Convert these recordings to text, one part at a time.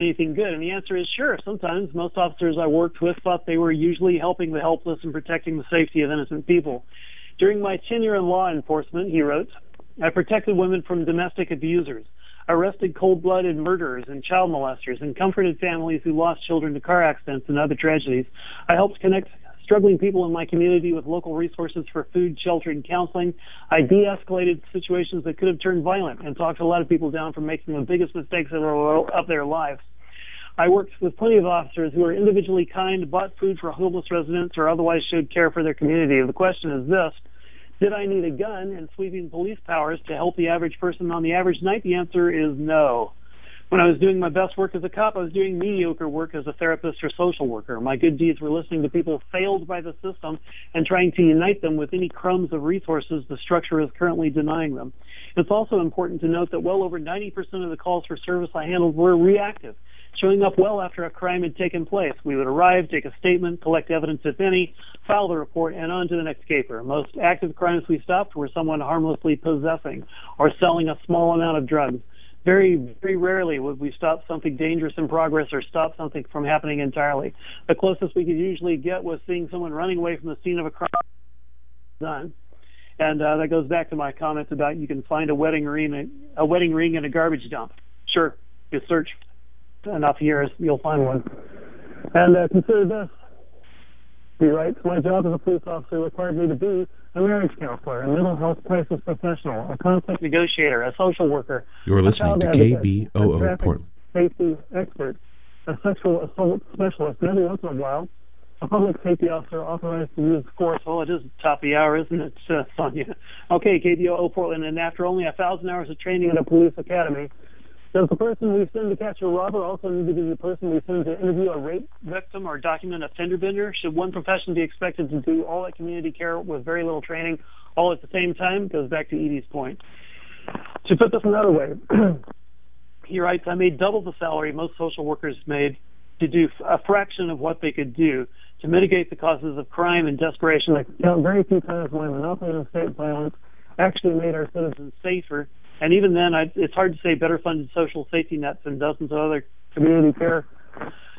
anything good? And the answer is sure. Sometimes most officers I worked with thought they were usually helping the helpless and protecting the safety of innocent people. During my tenure in law enforcement, he wrote, I protected women from domestic abusers, arrested cold-blooded murderers and child molesters, and comforted families who lost children to car accidents and other tragedies. I helped connect struggling people in my community with local resources for food, shelter, and counseling. I de-escalated situations that could have turned violent and talked a lot of people down from making the biggest mistakes of their, lives. I worked with plenty of officers who were individually kind, bought food for homeless residents, or otherwise showed care for their community. The question is this. Did I need a gun and sweeping police powers to help the average person on the average night? The answer is no. When I was doing my best work as a cop, I was doing mediocre work as a therapist or social worker. My good deeds were listening to people failed by the system and trying to unite them with any crumbs of resources the structure is currently denying them. It's also important to note that well over 90% of the calls for service I handled were reactive, showing up well after a crime had taken place. We would arrive, take a statement, collect evidence if any, file the report, and on to the next caper. Most active crimes we stopped were someone harmlessly possessing or selling a small amount of drugs very, very rarely would we stop something dangerous in progress or stop something from happening entirely. The closest we could usually get was seeing someone running away from the scene of a crime done. And uh, that goes back to my comments about you can find a wedding ring, a wedding ring in a garbage dump. Sure, you search enough years, you'll find one. And uh, consider this: he writes, My job as a police officer required me to be a marriage counselor, a mental health crisis professional, a conflict negotiator, a social worker. You're listening to KBOO Portland. Safety expert, a sexual assault specialist, and every once in a while, a public safety officer authorized to use force. Well, it is top of the hour, isn't it, uh, Sonia? Okay, KBOO Portland, and after only a thousand hours of training at a police academy, does the person we send to catch a robber also need to be the person we send to interview a rape victim or document a fender bender? Should one profession be expected to do all that community care with very little training all at the same time? Goes back to Edie's point. To put this another way, he writes, I made double the salary most social workers made to do a fraction of what they could do to mitigate the causes of crime and desperation. Know, very few times when monopoly and state violence actually made our citizens safer and even then, I, it's hard to say better funded social safety nets and dozens of other community care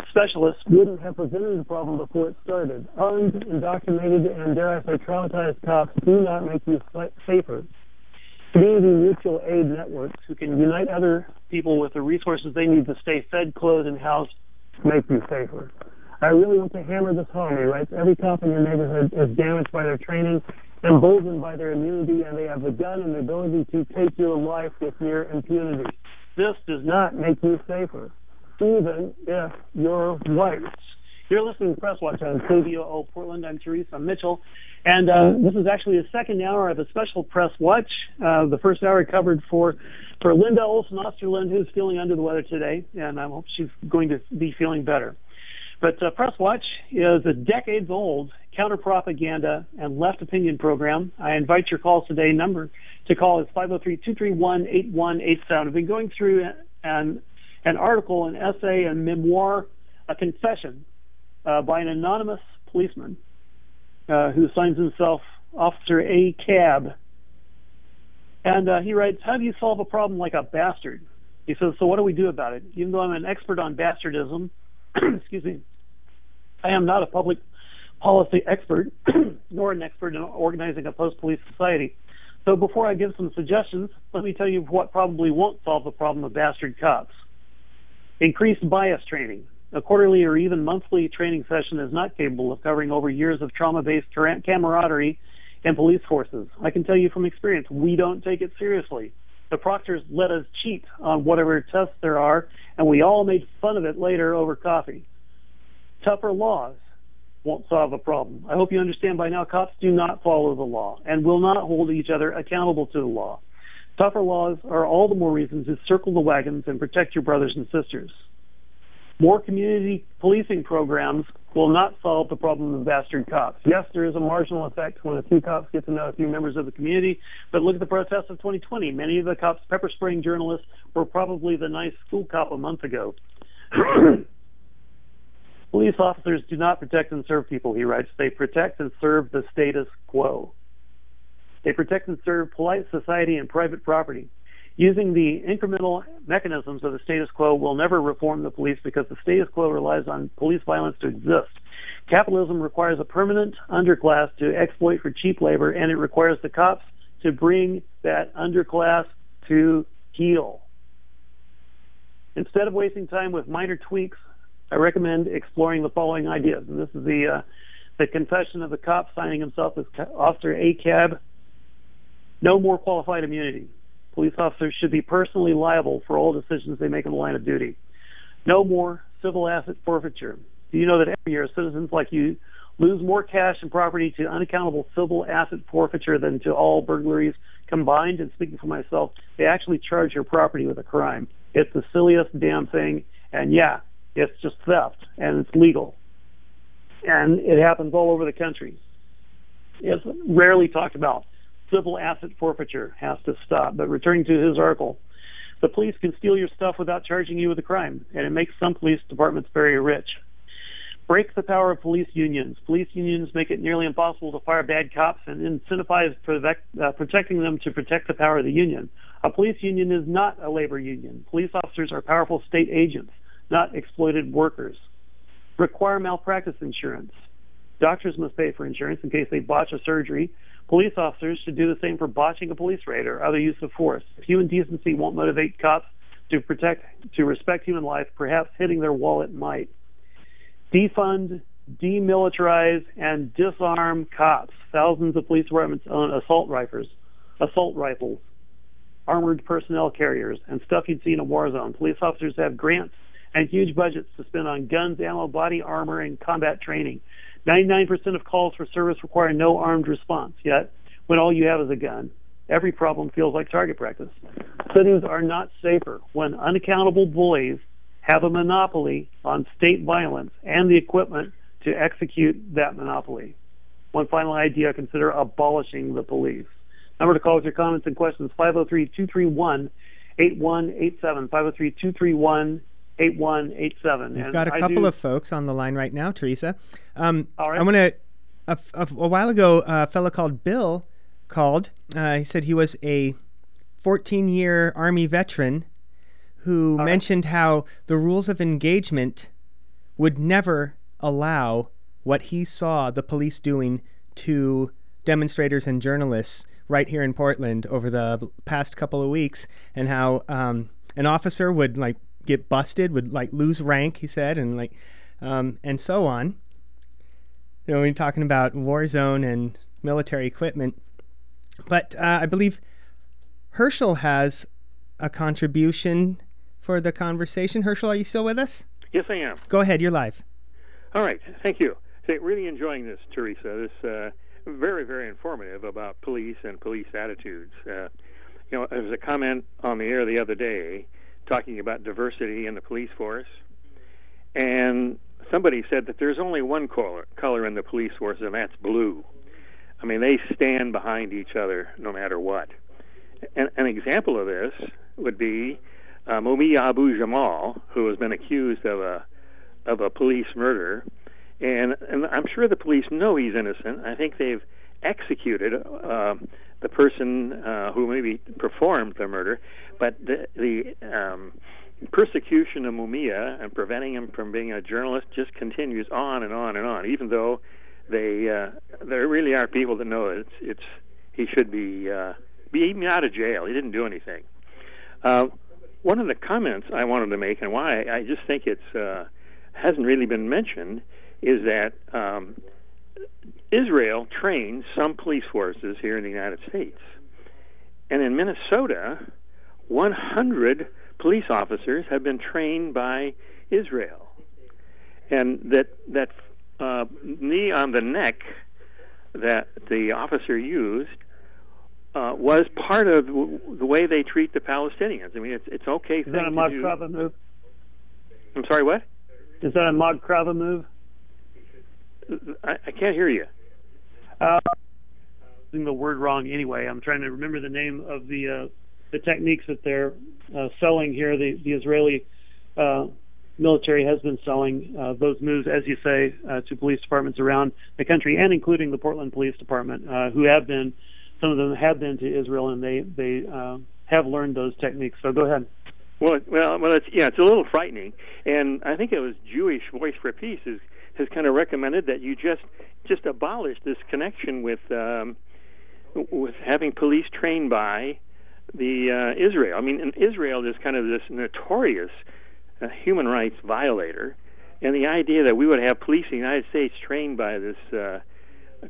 specialists wouldn't have prevented the problem before it started. Armed, undocumented, and dare I say traumatized cops do not make you safer. Community mutual aid networks who can unite other people with the resources they need to stay fed, clothed, and housed make you safer. I really want to hammer this home, he writes. Every cop in your neighborhood is damaged by their training emboldened by their immunity, and they have the gun and the ability to take your life with near impunity. This does not make you safer, even if you're white. You're listening to Press Watch on KBOO Portland. I'm Teresa Mitchell, and uh, this is actually the second hour of a special Press Watch. Uh, the first hour covered for for Linda Olson Osterlund, who's feeling under the weather today, and I hope she's going to be feeling better. But uh, Press Watch is a decades old counter propaganda and left opinion program. I invite your calls today. Number to call is 503-231-8187. I've been going through an, an article, an essay, a memoir, a confession uh, by an anonymous policeman uh, who signs himself Officer A. Cab. And uh, he writes, How do you solve a problem like a bastard? He says, So what do we do about it? Even though I'm an expert on bastardism, excuse me, I am not a public policy expert, nor an expert in organizing a post-police society. So before I give some suggestions, let me tell you what probably won't solve the problem of bastard cops. Increased bias training. A quarterly or even monthly training session is not capable of covering over years of trauma-based camaraderie in police forces. I can tell you from experience, we don't take it seriously. The proctors let us cheat on whatever tests there are, and we all made fun of it later over coffee. Tougher laws won't solve a problem. I hope you understand by now cops do not follow the law and will not hold each other accountable to the law. Tougher laws are all the more reason to circle the wagons and protect your brothers and sisters. More community policing programs will not solve the problem of bastard cops. Yes, there is a marginal effect when a few cops get to know a few members of the community, but look at the protests of 2020. Many of the cops pepper spraying journalists were probably the nice school cop a month ago. Police officers do not protect and serve people, he writes. They protect and serve the status quo. They protect and serve polite society and private property. Using the incremental mechanisms of the status quo will never reform the police because the status quo relies on police violence to exist. Capitalism requires a permanent underclass to exploit for cheap labor, and it requires the cops to bring that underclass to heel. Instead of wasting time with minor tweaks, I recommend exploring the following ideas. And this is the uh, the confession of the cop signing himself as Officer ACAB. No more qualified immunity. Police officers should be personally liable for all decisions they make in the line of duty. No more civil asset forfeiture. Do you know that every year citizens like you lose more cash and property to unaccountable civil asset forfeiture than to all burglaries combined? And speaking for myself, they actually charge your property with a crime. It's the silliest damn thing. And yeah, it's just theft and it's legal. And it happens all over the country. It's rarely talked about. Civil asset forfeiture has to stop. But returning to his article, the police can steal your stuff without charging you with a crime, and it makes some police departments very rich. Break the power of police unions. Police unions make it nearly impossible to fire bad cops and incentivize protect, uh, protecting them to protect the power of the union. A police union is not a labor union. Police officers are powerful state agents, not exploited workers. Require malpractice insurance. Doctors must pay for insurance in case they botch a surgery. Police officers should do the same for botching a police raid or other use of force. If human decency won't motivate cops to protect, to respect human life, perhaps hitting their wallet might defund, demilitarize, and disarm cops. Thousands of police departments own assault rifles, assault rifles, armored personnel carriers, and stuff you'd see in a war zone. Police officers have grants and huge budgets to spend on guns, ammo, body armor, and combat training. 99% of calls for service require no armed response, yet, when all you have is a gun, every problem feels like target practice. Cities are not safer when unaccountable bullies have a monopoly on state violence and the equipment to execute that monopoly. One final idea consider abolishing the police. Number to call with your comments and questions 503 231 8187. 503 231 8187. We've got a couple do... of folks on the line right now, Teresa. Um, All right. I want to. A, a, a, while ago, a fellow called Bill called. Uh, he said he was a 14 year Army veteran who All mentioned right. how the rules of engagement would never allow what he saw the police doing to demonstrators and journalists right here in Portland over the past couple of weeks, and how um, an officer would like get busted, would like lose rank, he said, and like um, and so on. You know, we're talking about war zone and military equipment, but uh, I believe Herschel has a contribution for the conversation. Herschel, are you still with us? Yes, I am. Go ahead, you're live. All right, thank you. Really enjoying this, Teresa. This uh, very, very informative about police and police attitudes. Uh, you know, there was a comment on the air the other day talking about diversity in the police force, and somebody said that there's only one color, color in the police force, and that's blue. I mean, they stand behind each other no matter what. And an example of this would be uh, Mumia Abu Jamal, who has been accused of a of a police murder, and and I'm sure the police know he's innocent. I think they've executed uh, the person uh, who maybe performed the murder, but the the um, persecution of Mumia and preventing him from being a journalist just continues on and on and on. Even though they uh, there really are people that know it's it's he should be uh, be even out of jail. He didn't do anything. Uh, one of the comments I wanted to make, and why I just think it's uh, hasn't really been mentioned, is that um, Israel trains some police forces here in the United States, and in Minnesota, 100 police officers have been trained by Israel, and that that uh, knee on the neck that the officer used uh, was part of the way they treat the Palestinians. I mean, it's it's okay. Is that a Mog Krava move? I'm sorry, what? Is that a Mog Krava move? I, I can't hear you. Uh, using the word wrong anyway. I'm trying to remember the name of the uh, the techniques that they're uh, selling here. The the Israeli uh, military has been selling uh, those moves, as you say, uh, to police departments around the country, and including the Portland Police Department, uh, who have been some of them have been to Israel and they they uh, have learned those techniques. So go ahead. Well, well, well, it's yeah, it's a little frightening, and I think it was Jewish Voice for Peace has has kind of recommended that you just just abolish this connection with um, with having police trained by the uh, Israel. I mean, Israel is kind of this notorious uh, human rights violator, and the idea that we would have police in the United States trained by this uh,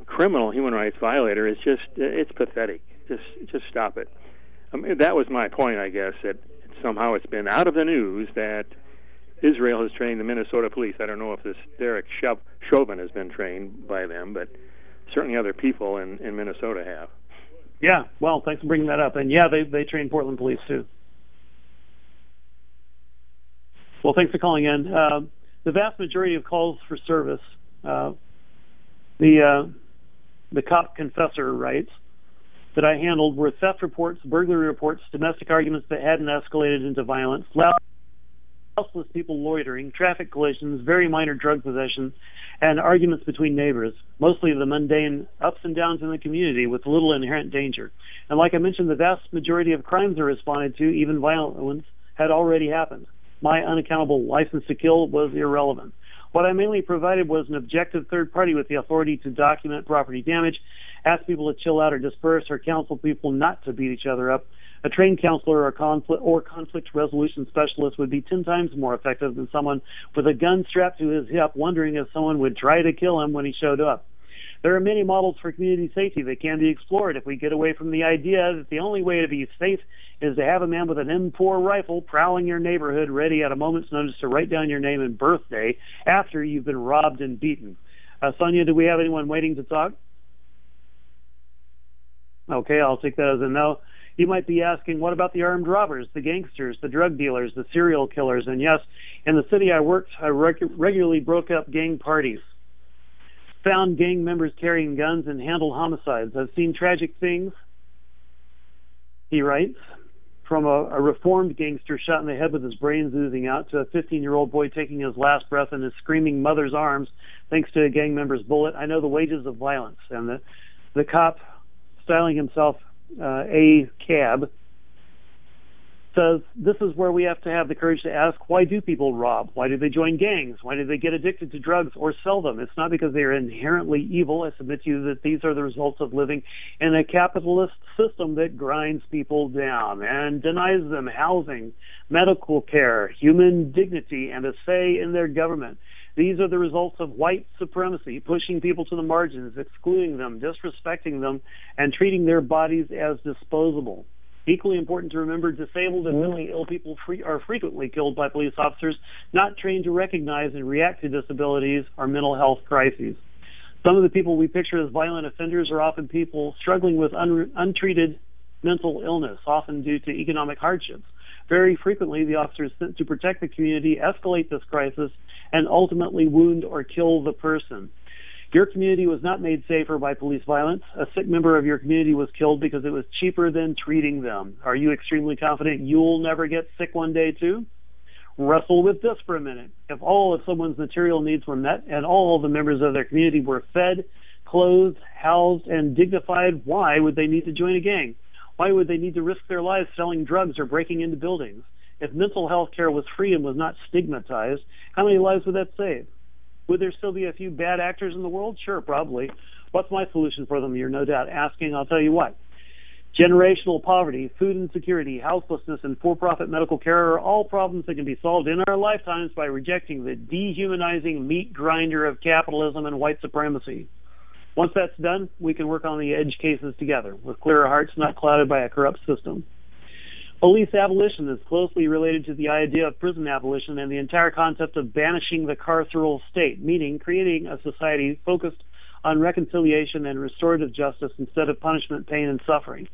criminal human rights violator is just uh, pathetic. Just just stop it. I mean, that was my point, I guess. That somehow it's been out of the news that Israel has trained the Minnesota police. I don't know if this Derek Chauvin has been trained by them, but certainly other people in, in Minnesota have. Yeah, well, thanks for bringing that up. And yeah, they they train Portland police too. Well, thanks for calling in. Uh, the vast majority of calls for service, uh, the uh, the cop confessor writes that I handled were theft reports, burglary reports, domestic arguments that hadn't escalated into violence, loud houseless people loitering, traffic collisions, very minor drug possession, and arguments between neighbors, mostly the mundane ups and downs in the community with little inherent danger. And like I mentioned, the vast majority of crimes are responded to, even violent ones, had already happened. My unaccountable license to kill was irrelevant. What I mainly provided was an objective third party with the authority to document property damage, ask people to chill out or disperse, or counsel people not to beat each other up, a trained counselor or conflict or conflict resolution specialist would be 10 times more effective than someone with a gun strapped to his hip wondering if someone would try to kill him when he showed up. There are many models for community safety that can be explored if we get away from the idea that the only way to be safe is to have a man with an M4 rifle prowling your neighborhood ready at a moment's notice to write down your name and birthday after you've been robbed and beaten. Uh, Sonia, do we have anyone waiting to talk? Okay, I'll take that as a no. You might be asking, what about the armed robbers, the gangsters, the drug dealers, the serial killers? And yes, in the city I worked, I reg- regularly broke up gang parties, found gang members carrying guns, and handled homicides. I've seen tragic things, he writes, from a, a reformed gangster shot in the head with his brains oozing out to a 15 year old boy taking his last breath in his screaming mother's arms thanks to a gang member's bullet. I know the wages of violence. And the, the cop styling himself uh, a cab says this is where we have to have the courage to ask why do people rob? Why do they join gangs? Why do they get addicted to drugs or sell them? It's not because they are inherently evil. I submit to you that these are the results of living in a capitalist system that grinds people down and denies them housing, medical care, human dignity, and a say in their government. These are the results of white supremacy, pushing people to the margins, excluding them, disrespecting them, and treating their bodies as disposable. Equally important to remember, disabled and mentally ill people free, are frequently killed by police officers not trained to recognize and react to disabilities or mental health crises. Some of the people we picture as violent offenders are often people struggling with un- untreated mental illness, often due to economic hardships. Very frequently, the officers sent to protect the community escalate this crisis and ultimately wound or kill the person. Your community was not made safer by police violence. A sick member of your community was killed because it was cheaper than treating them. Are you extremely confident you'll never get sick one day too? Wrestle with this for a minute. If all of someone's material needs were met and all the members of their community were fed, clothed, housed, and dignified, why would they need to join a gang? Why would they need to risk their lives selling drugs or breaking into buildings? If mental health care was free and was not stigmatized, how many lives would that save? Would there still be a few bad actors in the world? Sure, probably. What's my solution for them? You're no doubt asking. I'll tell you what. Generational poverty, food insecurity, houselessness, and for profit medical care are all problems that can be solved in our lifetimes by rejecting the dehumanizing meat grinder of capitalism and white supremacy. Once that's done, we can work on the edge cases together with clearer hearts not clouded by a corrupt system. Police abolition is closely related to the idea of prison abolition and the entire concept of banishing the carceral state, meaning creating a society focused on reconciliation and restorative justice instead of punishment, pain, and suffering.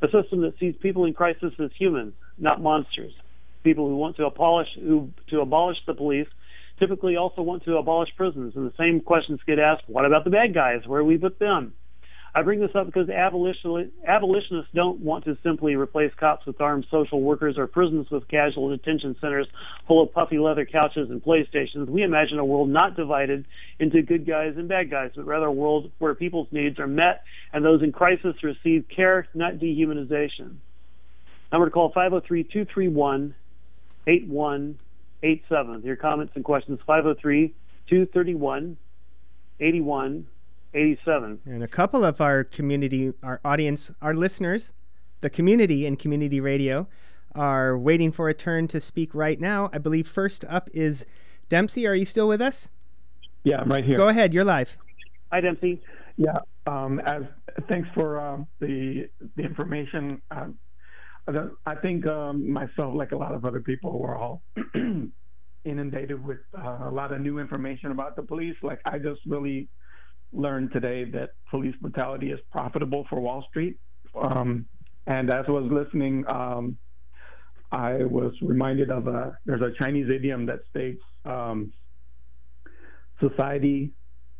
A system that sees people in crisis as humans, not monsters. People who want to abolish who to abolish the police typically also want to abolish prisons. And the same questions get asked what about the bad guys? Where do we put them? I bring this up because abolitionists don't want to simply replace cops with armed social workers or prisons with casual detention centers full of puffy leather couches and PlayStations. We imagine a world not divided into good guys and bad guys, but rather a world where people's needs are met and those in crisis receive care, not dehumanization. Number to call 503 231 8187. Your comments and questions 503 231 8187. And a couple of our community, our audience, our listeners, the community and community radio are waiting for a turn to speak right now. I believe first up is Dempsey. Are you still with us? Yeah, I'm right here. Go ahead. You're live. Hi, Dempsey. Yeah. Um, as thanks for um, the the information. Um, I think um, myself, like a lot of other people, were all inundated with uh, a lot of new information about the police. Like I just really learned today that police brutality is profitable for Wall Street. Um, and as I was listening, um, I was reminded of a there's a Chinese idiom that states um, society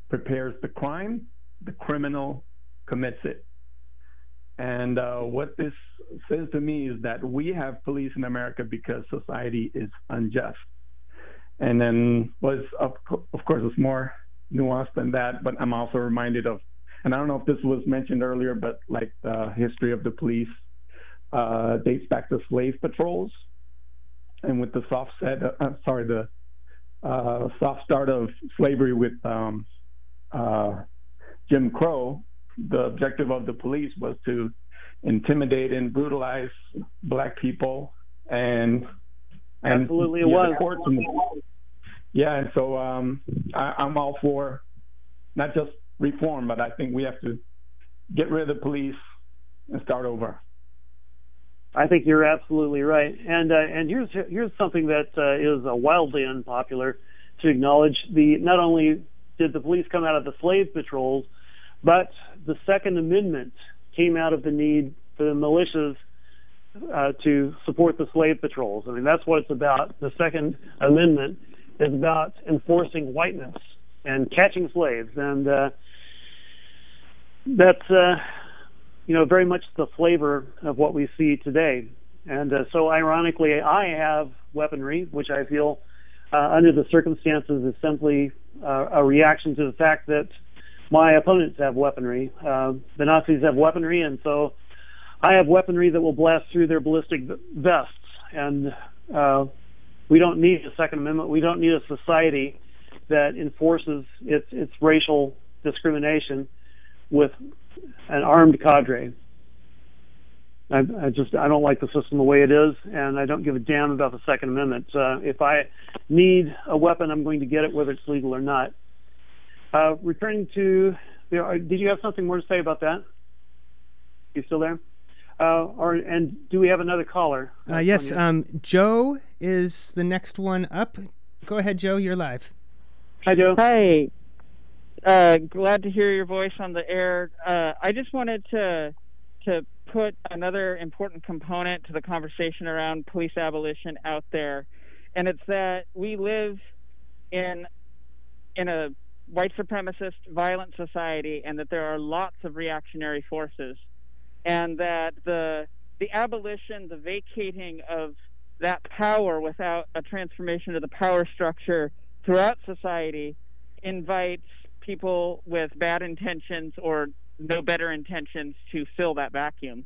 prepares the crime, the criminal commits it. And uh, what this says to me is that we have police in America because society is unjust. And then was of, of course it's more nuanced than that, but I'm also reminded of, and I don't know if this was mentioned earlier, but like the history of the police uh, dates back to slave patrols, and with the soft set, uh, sorry, the uh, soft start of slavery with um, uh, Jim Crow, the objective of the police was to intimidate and brutalize black people and and absolutely it was. Yeah, and so um, I, I'm all for not just reform, but I think we have to get rid of the police and start over. I think you're absolutely right, and uh, and here's here's something that uh, is uh, wildly unpopular to acknowledge. The not only did the police come out of the slave patrols, but the Second Amendment came out of the need for the militias uh, to support the slave patrols. I mean that's what it's about. The Second Amendment is about enforcing whiteness and catching slaves, and uh, that's uh, you know, very much the flavor of what we see today. And uh, so, ironically, I have weaponry, which I feel, uh, under the circumstances, is simply uh, a reaction to the fact that my opponents have weaponry. Uh, the Nazis have weaponry, and so I have weaponry that will blast through their ballistic vests. And we don't need a Second Amendment. We don't need a society that enforces its its racial discrimination with an armed cadre. I, I, just I don't like the system the way it is, and I don't give a damn about the Second Amendment. Uh, if I need a weapon, I'm going to get it, whether it's legal or not. Uh, returning to, did you have something more to say about that? You still there? Uh, or and do we have another caller? Uh, yes, um, Joe is the next one up. Go ahead, Joe. You're live. Hi, Joe. Hi. Uh, glad to hear your voice on the air. Uh, I just wanted to to put another important component to the conversation around police abolition out there, and it's that we live in in a white supremacist violent society, and that there are lots of reactionary forces, and that the the abolition, the vacating of that power without a transformation of the power structure throughout society invites people with bad intentions or no better intentions to fill that vacuum.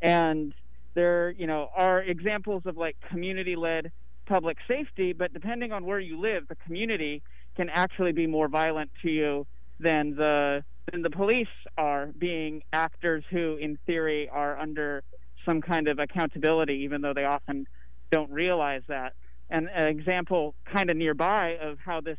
And there, you know, are examples of like community led public safety, but depending on where you live, the community can actually be more violent to you than the than the police are being actors who in theory are under some kind of accountability even though they often don't realize that. And an example kind of nearby of how this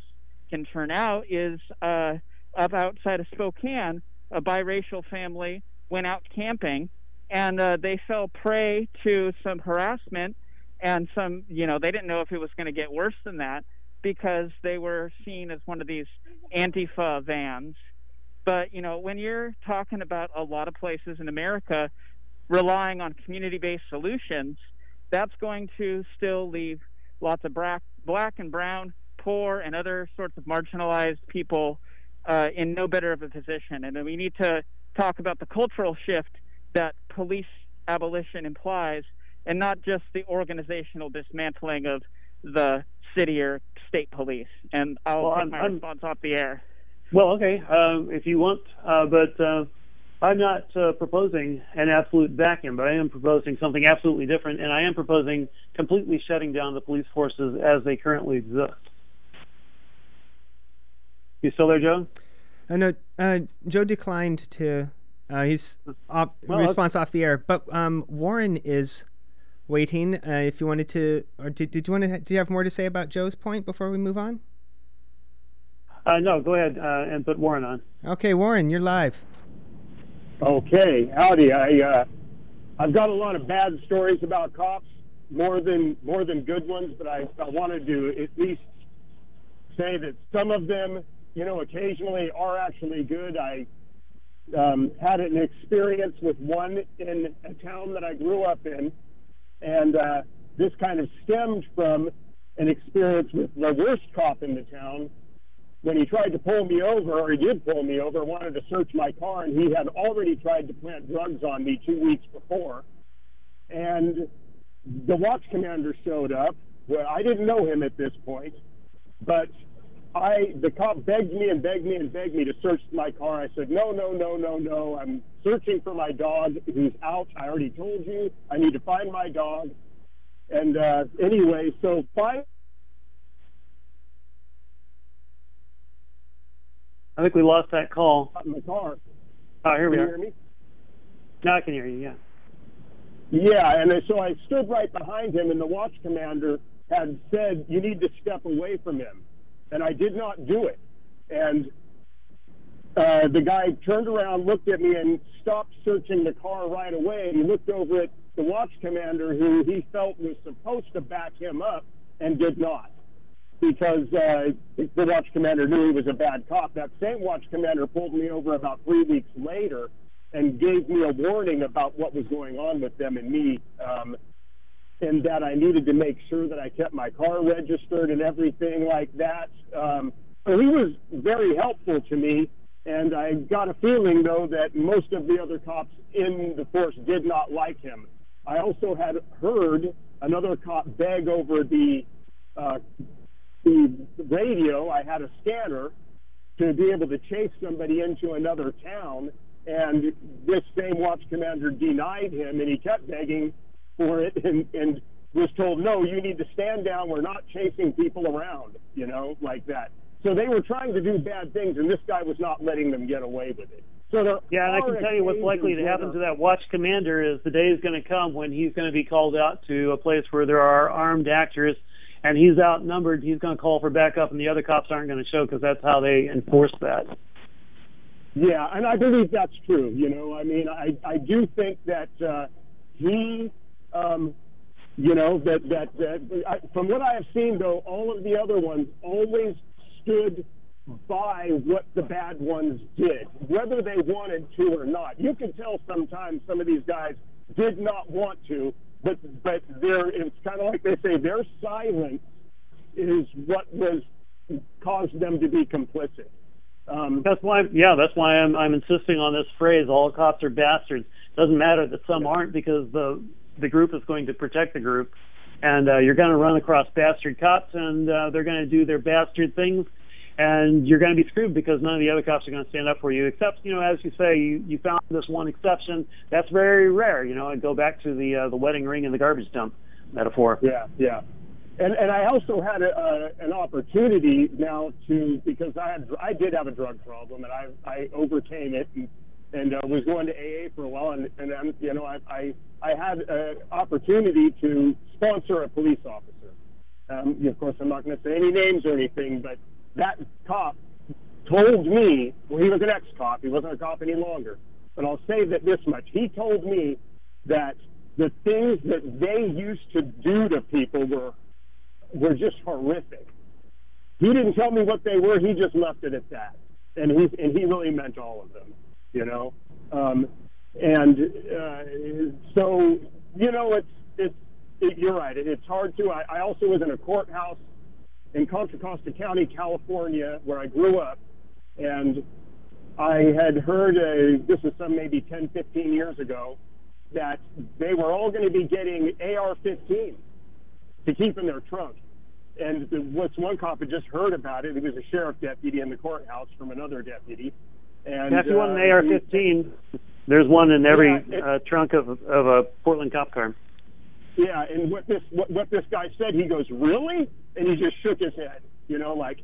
can turn out is uh, up outside of Spokane, a biracial family went out camping and uh, they fell prey to some harassment and some, you know, they didn't know if it was going to get worse than that because they were seen as one of these Antifa vans. But, you know, when you're talking about a lot of places in America relying on community based solutions, that's going to still leave lots of black, black and brown poor and other sorts of marginalized people uh, in no better of a position. And we need to talk about the cultural shift that police abolition implies and not just the organizational dismantling of the city or state police. And I'll well, take I'm, my I'm, response off the air. Well, okay, uh, if you want, uh, but uh, I'm not uh, proposing an absolute vacuum, but I am proposing something absolutely different, and I am proposing completely shutting down the police forces as they currently exist. You still there, Joe? Uh, no, uh, Joe declined to. Uh, he's off, well, response off the air, but um, Warren is waiting. Uh, if you wanted to, or did, did you want to? Do you have more to say about Joe's point before we move on? Uh, no, go ahead uh, and put Warren on. Okay, Warren, you're live. Okay, howdy. I uh, I've got a lot of bad stories about cops, more than more than good ones, but I, I wanted to at least say that some of them, you know, occasionally are actually good. I um, had an experience with one in a town that I grew up in, and uh, this kind of stemmed from an experience with the worst cop in the town when he tried to pull me over, or he did pull me over, wanted to search my car, and he had already tried to plant drugs on me two weeks before. And the watch commander showed up. Well, I didn't know him at this point, but I the cop begged me and begged me and begged me to search my car. I said, no, no, no, no, no. I'm searching for my dog who's out. I already told you. I need to find my dog. And uh, anyway, so finally I think we lost that call. In the car. Oh, here can we are. Can you hear me? Now I can hear you. Yeah. Yeah, and so I stood right behind him, and the watch commander had said, "You need to step away from him," and I did not do it. And uh, the guy turned around, looked at me, and stopped searching the car right away. He looked over at the watch commander, who he felt was supposed to back him up, and did not because uh, the watch commander knew he was a bad cop. That same watch commander pulled me over about three weeks later and gave me a warning about what was going on with them and me, um, and that I needed to make sure that I kept my car registered and everything like that. Um, so he was very helpful to me, and I got a feeling, though, that most of the other cops in the force did not like him. I also had heard another cop beg over the uh, the radio, I had a scanner to be able to chase somebody into another town. And this same watch commander denied him, and he kept begging for it, and, and was told, "No, you need to stand down. We're not chasing people around," you know, like that. So they were trying to do bad things, and this guy was not letting them get away with it. So yeah, and I can tell you what's likely to happen to that watch commander is the day is going to come when he's going to be called out to a place where there are armed actors and he's outnumbered, he's going to call for backup, and the other cops aren't going to show because that's how they enforce that. Yeah, and I believe that's true. You know, I mean, I I do think that uh, he, um, you know, that that, that I, from what I have seen though, all of the other ones always stood by what the bad ones did, whether they wanted to or not. You can tell sometimes some of these guys did not want to, but but there it's kind of like they say their silence is what was caused them to be complicit. Um, that's why, yeah, that's why I'm I'm insisting on this phrase: "All cops are bastards." Doesn't matter that some aren't, because the the group is going to protect the group, and uh, you're going to run across bastard cops, and uh, they're going to do their bastard things, and you're going to be screwed because none of the other cops are going to stand up for you. Except, you know, as you say, you, you found this one exception. That's very rare. You know, I go back to the uh, the wedding ring and the garbage dump metaphor. Yeah, yeah. And and I also had a, uh, an opportunity now to because I had I did have a drug problem and I I overcame it and and uh, was going to AA for a while and and um, you know I I I had an opportunity to sponsor a police officer. Um, of course, I'm not going to say any names or anything, but that cop told me, well, he was an ex-cop. He wasn't a cop any longer. But I'll say that this much. He told me that the things that they used to do to people were were just horrific. He didn't tell me what they were. He just left it at that, and he and he really meant all of them, you know. Um, and uh, so, you know, it's it's it, you're right. It, it's hard to. I, I also was in a courthouse in Contra Costa County, California, where I grew up, and I had heard a, this is some maybe 10, 15 years ago, that they were all going to be getting AR-15 to keep in their trunk. And what's one cop had just heard about it. He was a sheriff deputy in the courthouse from another deputy. And you want an uh, AR-15, There's one in every yeah, it, uh, trunk of of a Portland cop car. Yeah, and what this what, what this guy said, he goes, "Really?" And he just shook his head. You know, like,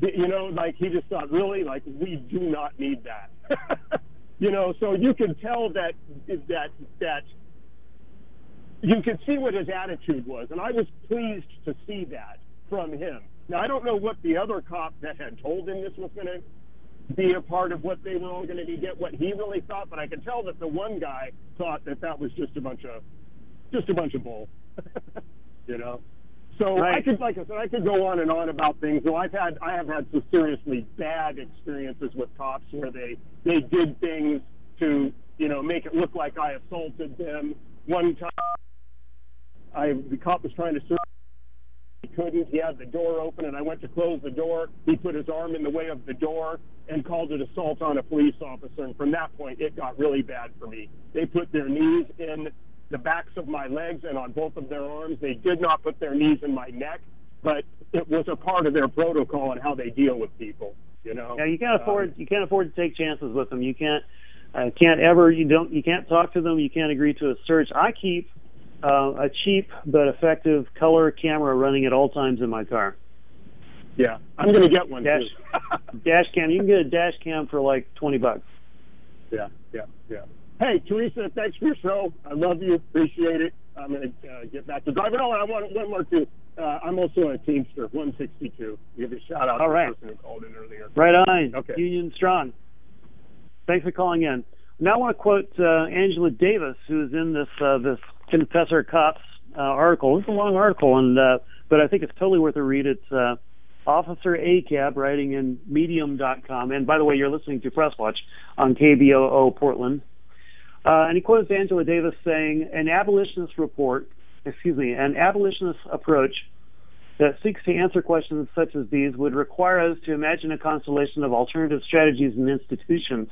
you know, like he just thought, "Really?" Like, we do not need that. you know, so you can tell that that that you could see what his attitude was, and I was pleased to see that from him. Now I don't know what the other cop that had told him this was going to be a part of what they were all going to get, what he really thought, but I could tell that the one guy thought that that was just a bunch of just a bunch of bull, you know. So right. I could, like I said, I could go on and on about things. So I've had, I have had some seriously bad experiences with cops where they they did things to, you know, make it look like I assaulted them. One time, I the cop was trying to search. He couldn't. He had the door open, and I went to close the door. He put his arm in the way of the door and called it assault on a police officer. And from that point, it got really bad for me. They put their knees in the backs of my legs and on both of their arms. They did not put their knees in my neck, but it was a part of their protocol and how they deal with people. You know. Yeah, you can't afford um, you can't afford to take chances with them. You can't uh, can't ever you don't you can't talk to them. You can't agree to a search. I keep uh, a cheap but effective color camera running at all times in my car. Yeah, I'm going to get one. Dash, dash cam. You can get a dash cam for like twenty bucks. Yeah, yeah, yeah. Hey, Teresa, thanks for your show. I love you. Appreciate it. I'm going to uh, get back to driving. Oh, and I want one more too. Uh, I'm also a Teamster, 162. Give a shout out All to right. the person who called in earlier. Right on. Okay. Union strong. Thanks for calling in. Now I want to quote uh, Angela Davis, who's in this uh, this Confessor Cops uh, article. It's a long article, and uh, but I think it's totally worth a read. It's uh, Officer ACAB writing in Medium.com. And by the way, you're listening to Press Watch on KBOO Portland. Uh, and he quotes Angela Davis saying, "An abolitionist report, excuse me, an abolitionist approach." That seeks to answer questions such as these would require us to imagine a constellation of alternative strategies and institutions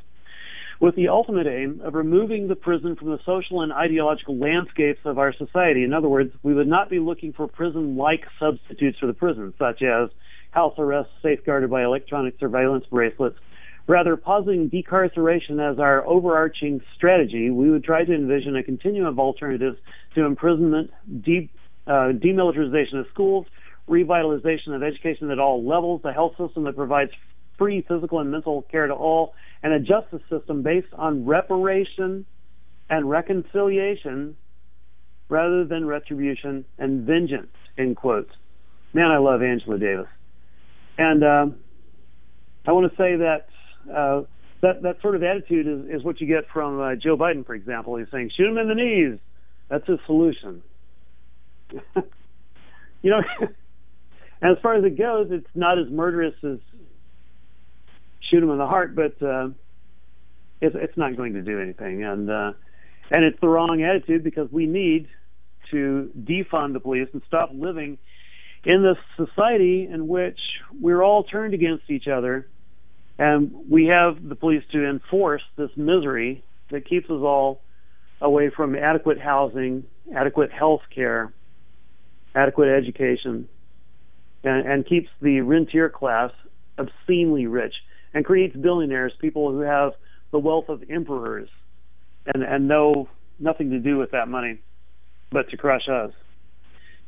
with the ultimate aim of removing the prison from the social and ideological landscapes of our society. In other words, we would not be looking for prison like substitutes for the prison, such as house arrest safeguarded by electronic surveillance bracelets. Rather, positing decarceration as our overarching strategy, we would try to envision a continuum of alternatives to imprisonment, de- uh, demilitarization of schools, revitalization of education at all levels, a health system that provides free physical and mental care to all, and a justice system based on reparation and reconciliation rather than retribution and vengeance, in quotes. Man, I love Angela Davis. And um, I want to say that uh, that that sort of attitude is, is what you get from uh, Joe Biden, for example. He's saying, "Shoot him in the knees." That's his solution. you know, and as far as it goes, it's not as murderous as shoot him in the heart, but uh, it's it's not going to do anything, and uh, and it's the wrong attitude because we need to defund the police and stop living in this society in which we're all turned against each other, and we have the police to enforce this misery that keeps us all away from adequate housing, adequate health care, adequate education, and, and keeps the rentier class obscenely rich and creates billionaires, people who have the wealth of emperors and, and no nothing to do with that money but to crush us.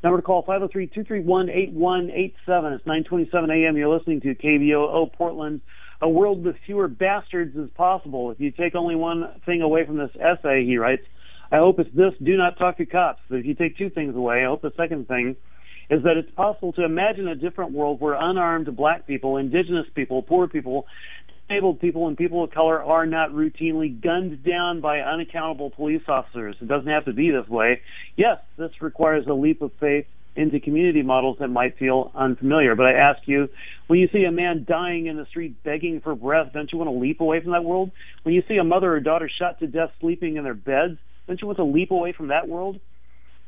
Number to call 503-231-8187. It's 927 a.m. You're listening to KBOO Portland. A world with fewer bastards is possible. If you take only one thing away from this essay, he writes, I hope it's this, do not talk to cops. But if you take two things away, I hope the second thing is that it's possible to imagine a different world where unarmed black people, indigenous people, poor people, disabled people and people of color are not routinely gunned down by unaccountable police officers. It doesn't have to be this way. Yes, this requires a leap of faith into community models that might feel unfamiliar. But I ask you, when you see a man dying in the street begging for breath, don't you want to leap away from that world? When you see a mother or daughter shot to death sleeping in their beds, don't you want to leap away from that world?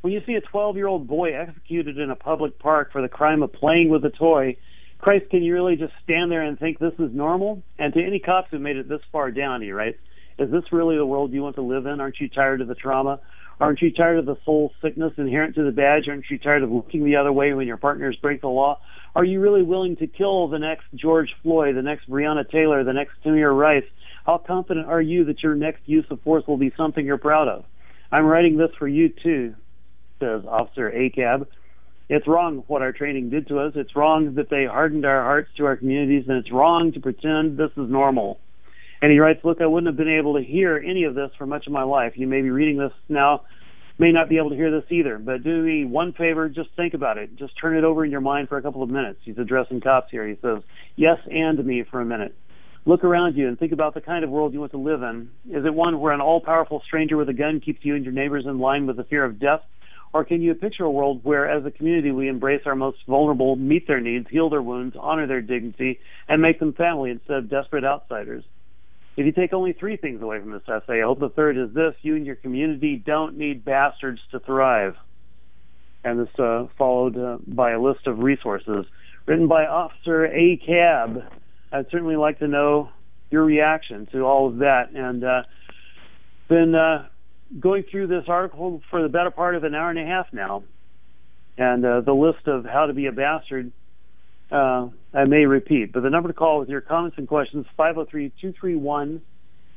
When you see a 12 year old boy executed in a public park for the crime of playing with a toy, Christ, can you really just stand there and think this is normal? And to any cops who made it this far down, he writes, is this really the world you want to live in? Aren't you tired of the trauma? Aren't you tired of the soul sickness inherent to the badge? Aren't you tired of looking the other way when your partners break the law? Are you really willing to kill the next George Floyd, the next Breonna Taylor, the next Tamir Rice? How confident are you that your next use of force will be something you're proud of? I'm writing this for you too, says Officer ACAB. It's wrong what our training did to us. It's wrong that they hardened our hearts to our communities, and it's wrong to pretend this is normal. And he writes, Look, I wouldn't have been able to hear any of this for much of my life. You may be reading this now, may not be able to hear this either, but do me one favor, just think about it. Just turn it over in your mind for a couple of minutes. He's addressing cops here. He says, Yes, and me for a minute. Look around you and think about the kind of world you want to live in. Is it one where an all powerful stranger with a gun keeps you and your neighbors in line with the fear of death? Or can you picture a world where, as a community, we embrace our most vulnerable, meet their needs, heal their wounds, honor their dignity, and make them family instead of desperate outsiders? If you take only three things away from this essay, I hope the third is this you and your community don't need bastards to thrive. And this uh, followed uh, by a list of resources written by Officer A. Cab. I'd certainly like to know your reaction to all of that. And uh, been uh, going through this article for the better part of an hour and a half now, and uh, the list of how to be a bastard. Uh, I may repeat, but the number to call with your comments and questions 503 231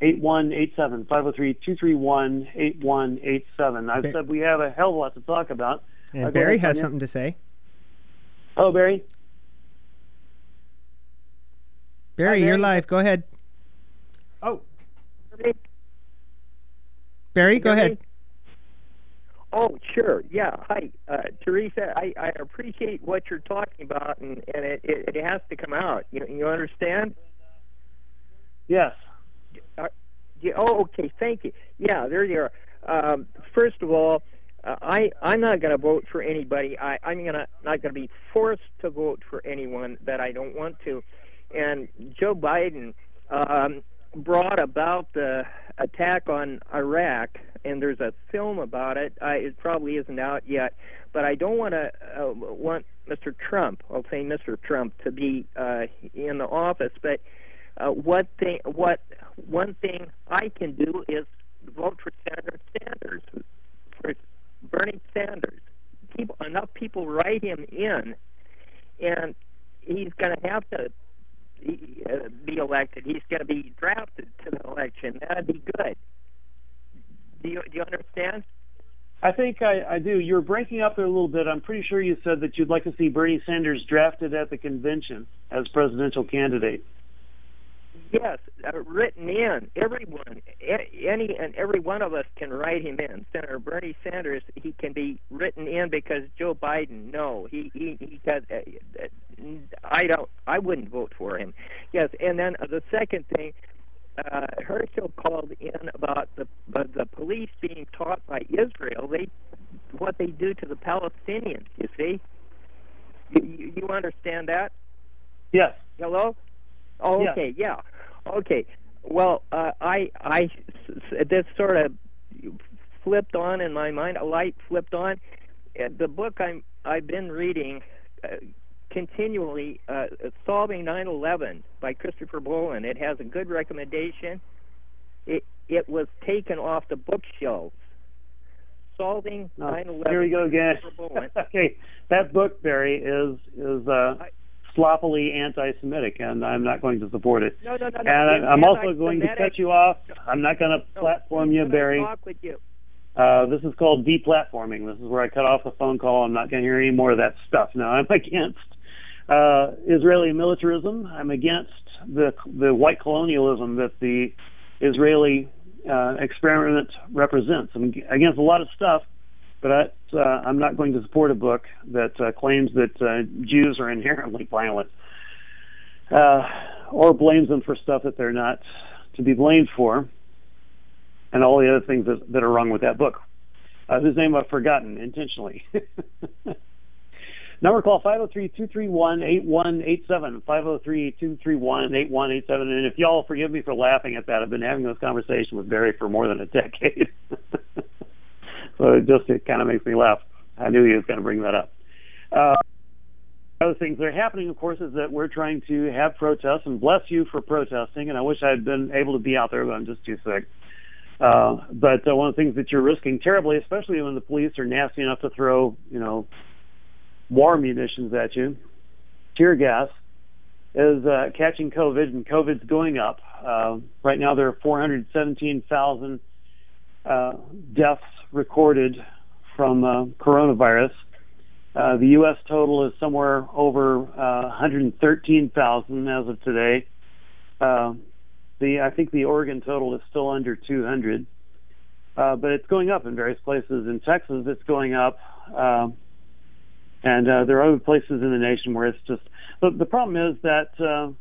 8187. 503 231 8187. I've said we have a hell of a lot to talk about. And uh, Barry has something to say. Oh, Barry. Barry, Hi, you're live. Go ahead. Oh. Barry, go ahead. Oh, sure. Yeah. Hi, uh, Teresa. I, I appreciate what you're talking about, and, and it, it, it has to come out. You, you understand? Yes. Uh, yeah, oh, okay. Thank you. Yeah, there you are. Um, first of all, uh, I I'm not going to vote for anybody. I I'm gonna not going to be forced to vote for anyone that I don't want to. And Joe Biden, um, brought about the attack on Iraq, and there's a film about it. I, it probably isn't out yet, but I don't want to uh, want Mr. Trump. I'll say Mr. Trump to be uh, in the office, but uh, what thing, what one thing I can do is vote for Senator Sanders, for Bernie Sanders. People, enough people write him in, and he's going to have to uh, be elected. He's going to be drafted to the election. That'd be good. Do you, do you understand? I think I, I do. You're breaking up there a little bit. I'm pretty sure you said that you'd like to see Bernie Sanders drafted at the convention as presidential candidate. Yes, uh, written in. Everyone, any and every one of us can write him in. Senator Bernie Sanders, he can be written in because Joe Biden. No, he he he got. Uh, uh I don't. I wouldn't vote for him. Yes, and then uh, the second thing, uh, Herschel called in about the uh, the police being taught by Israel. They what they do to the Palestinians. You see, you, you understand that? Yes. Hello. Oh, okay. Yeah. Okay. Well, uh, I I this sort of flipped on in my mind. A light flipped on. Uh, the book I'm I've been reading uh, continually, uh, "Solving 9/11" by Christopher Bollyn. It has a good recommendation. It it was taken off the bookshelves. Solving 9/11. Here we go again. okay, that book, Barry, is is uh, I, sloppily anti-Semitic, and I'm not going to support it. No, no, no. And no, I'm also going to cut you off. I'm not going to no, platform you, Barry. Talk with you. Uh, this is called deplatforming. This is where I cut off the phone call. I'm not going to hear any more of that stuff. Now, I'm against uh, Israeli militarism. I'm against the the white colonialism that the Israeli uh, experiment represents. I'm against a lot of stuff, but I, uh, I'm not going to support a book that uh, claims that uh, Jews are inherently violent uh, or blames them for stuff that they're not to be blamed for, and all the other things that, that are wrong with that book, uh, whose name I've forgotten intentionally. Number call 503-231-8187, 503-231-8187. And if y'all forgive me for laughing at that, I've been having this conversation with Barry for more than a decade. So it just it kind of makes me laugh. I knew he was going to bring that up. Uh, other things that are happening, of course, is that we're trying to have protests, and bless you for protesting. And I wish I had been able to be out there, but I'm just too sick. Uh, but uh, one of the things that you're risking terribly, especially when the police are nasty enough to throw, you know, war munitions at you, tear gas, is uh, catching COVID, and COVID's going up. Uh, right now, there are 417,000 uh, deaths recorded from uh, coronavirus. Uh, the U.S. total is somewhere over 113,000 as of today. the I think the Oregon total is still under 200, but it's going up in various places. In Texas, it's going up. And uh, there are other places in the nation where it's just. But the problem is that uh,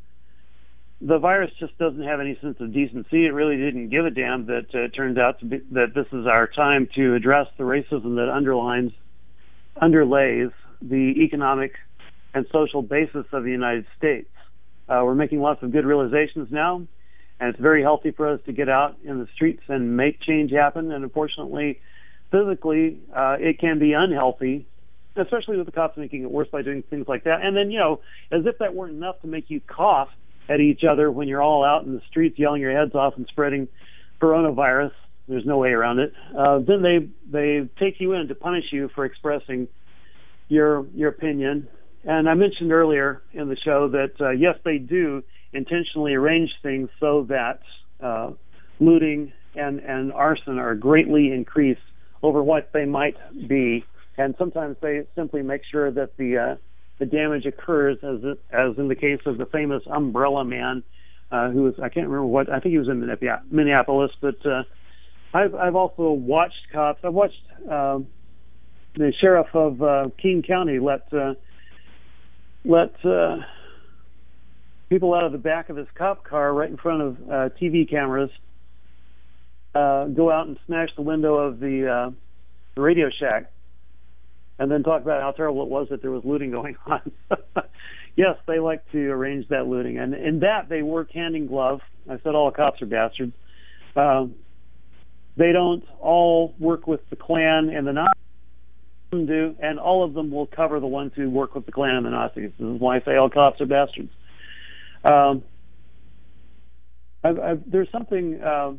the virus just doesn't have any sense of decency. It really didn't give a damn that uh, it turns out to be that this is our time to address the racism that underlines, underlays the economic and social basis of the United States. Uh, we're making lots of good realizations now, and it's very healthy for us to get out in the streets and make change happen. And unfortunately, physically, uh, it can be unhealthy especially with the cops making it worse by doing things like that. And then, you know, as if that weren't enough to make you cough at each other when you're all out in the streets yelling your heads off and spreading coronavirus. There's no way around it. Uh, then they they take you in to punish you for expressing your your opinion. And I mentioned earlier in the show that uh, yes, they do intentionally arrange things so that uh, looting and and arson are greatly increased over what they might be and sometimes they simply make sure that the uh, the damage occurs, as as in the case of the famous Umbrella Man, uh, who was I can't remember what I think he was in Minneapolis, but uh, I've I've also watched cops. I've watched uh, the sheriff of uh, King County let uh, let uh, people out of the back of his cop car right in front of uh, TV cameras uh, go out and smash the window of the, uh, the Radio Shack and then talk about how terrible it was that there was looting going on. yes, they like to arrange that looting, and in that they work hand in glove. I said all cops are bastards. Um, they don't all work with the Klan and the Nazis do, and all of them will cover the ones who work with the Klan and the Nazis. This is why I say all cops are bastards. Um, I've, I've, there's something uh,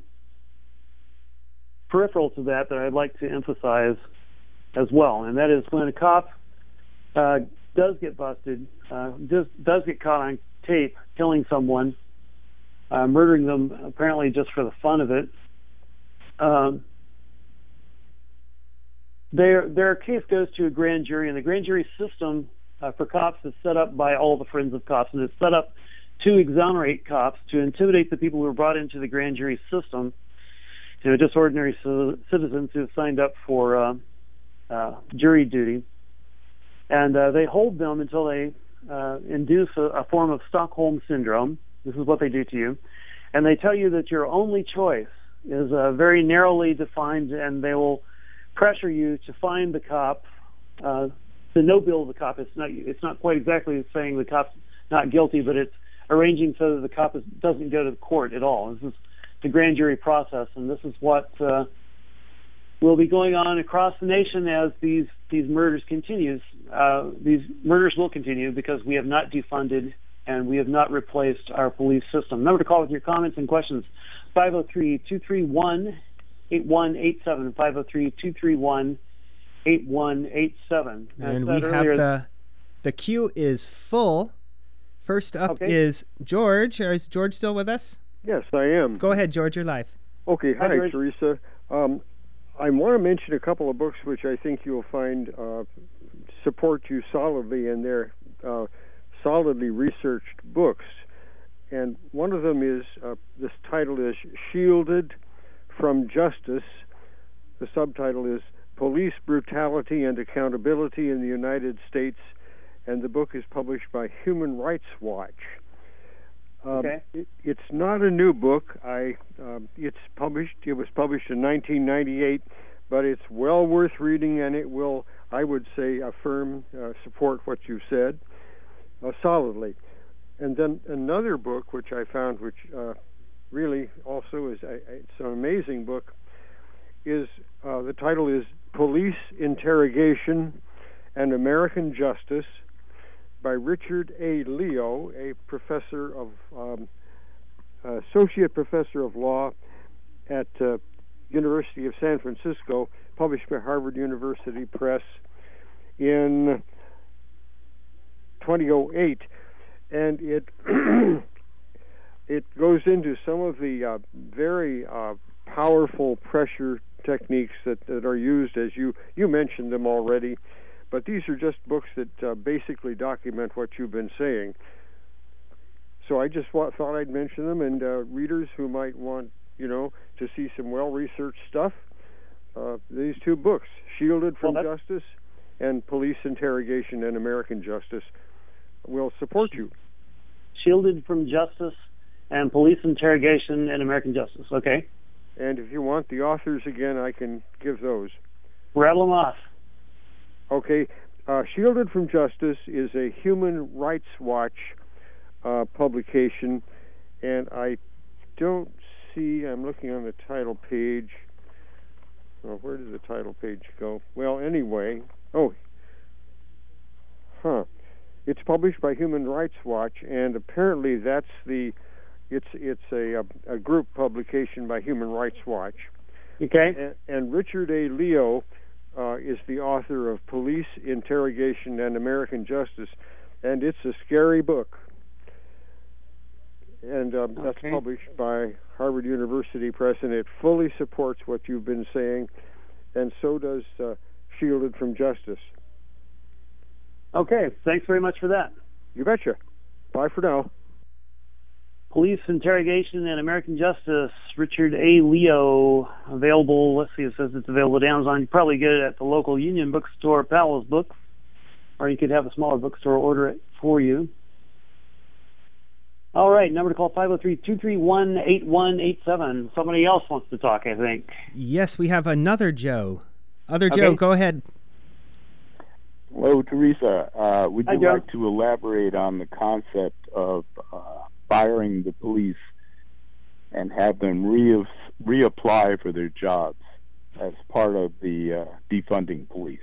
peripheral to that that I'd like to emphasize as well, and that is when a cop uh, does get busted, uh, does does get caught on tape killing someone, uh, murdering them apparently just for the fun of it. Um, their their case goes to a grand jury, and the grand jury system uh, for cops is set up by all the friends of cops, and it's set up to exonerate cops, to intimidate the people who are brought into the grand jury system, you know, just ordinary citizens who have signed up for uh, uh, jury duty, and uh, they hold them until they uh, induce a, a form of Stockholm syndrome. This is what they do to you, and they tell you that your only choice is uh, very narrowly defined, and they will pressure you to find the cop, uh, to no bill of the cop. It's not it's not quite exactly saying the cop's not guilty, but it's arranging so that the cop is, doesn't go to the court at all. This is the grand jury process, and this is what uh, will be going on across the nation as these these murders continues. Uh, these murders will continue because we have not defunded and we have not replaced our police system. Remember to call with your comments and questions. 503-231-8187. 503-231-8187. And we have the the queue is full. First up okay. is George. Is George still with us? Yes, I am. Go ahead, George. You're live. Okay. Hi, hi Teresa. Um, I want to mention a couple of books which I think you'll find uh, support you solidly in their uh, solidly researched books. And one of them is uh, this title is Shielded from Justice. The subtitle is Police Brutality and Accountability in the United States, and the book is published by Human Rights Watch. Um, okay. It, it's not a new book. I um, it's published. It was published in 1998, but it's well worth reading, and it will, I would say, affirm, uh, support what you said uh, solidly. And then another book which I found, which uh, really also is a, it's an amazing book, is uh, the title is Police Interrogation and American Justice by Richard A. Leo, a professor of um, associate professor of law at uh, University of San Francisco, published by Harvard University Press in 2008. and it it goes into some of the uh, very uh, powerful pressure techniques that, that are used, as you you mentioned them already. But these are just books that uh, basically document what you've been saying. So I just thought I'd mention them, and uh, readers who might want, you know, to see some well-researched stuff, uh, these two books, "Shielded from well, Justice" and "Police Interrogation and American Justice," will support you. Shielded from Justice and Police Interrogation and American Justice. Okay. And if you want the authors again, I can give those. Rattle them off. Okay. Uh, Shielded from Justice is a Human Rights Watch uh, publication, and I don't see, I'm looking on the title page. Oh, where does the title page go? Well, anyway, oh, huh. It's published by Human Rights Watch, and apparently that's the it's it's a a, a group publication by Human Rights Watch. Okay. And, and Richard A. Leo uh, is the author of Police Interrogation and American Justice, and it's a scary book. And um, that's published by Harvard University Press, and it fully supports what you've been saying, and so does uh, Shielded from Justice. Okay, thanks very much for that. You betcha. Bye for now. Police Interrogation and American Justice, Richard A. Leo, available. Let's see, it says it's available at Amazon. You probably get it at the local Union bookstore, Powell's Books, or you could have a smaller bookstore order it for you. All right, number to call 503-231-8187. Somebody else wants to talk, I think. Yes, we have another Joe. Other okay. Joe, go ahead. Hello, Teresa. Uh, would Hi, you Joe. like to elaborate on the concept of uh, firing the police and have them re- reapply for their jobs as part of the uh, defunding police?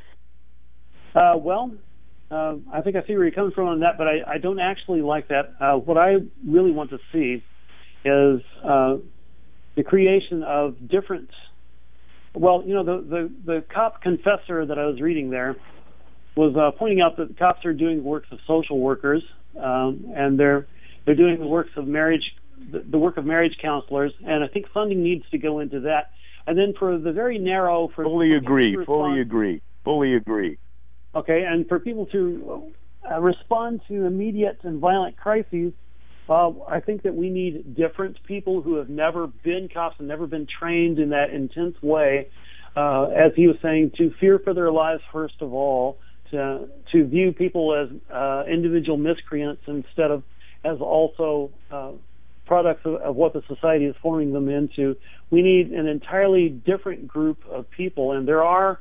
Uh, well, uh, I think I see where you're coming from on that, but I, I don't actually like that. Uh, what I really want to see is uh, the creation of different. Well, you know, the, the, the cop confessor that I was reading there was uh, pointing out that the cops are doing the works of social workers, um, and they're they're doing the works of marriage, the, the work of marriage counselors, and I think funding needs to go into that. And then for the very narrow, for fully agree, fully agree, fully agree. Okay, and for people to uh, respond to immediate and violent crises, uh, I think that we need different people who have never been cops and never been trained in that intense way. Uh, as he was saying, to fear for their lives first of all, to to view people as uh, individual miscreants instead of as also uh, products of, of, what the society is forming them into. We need an entirely different group of people, and there are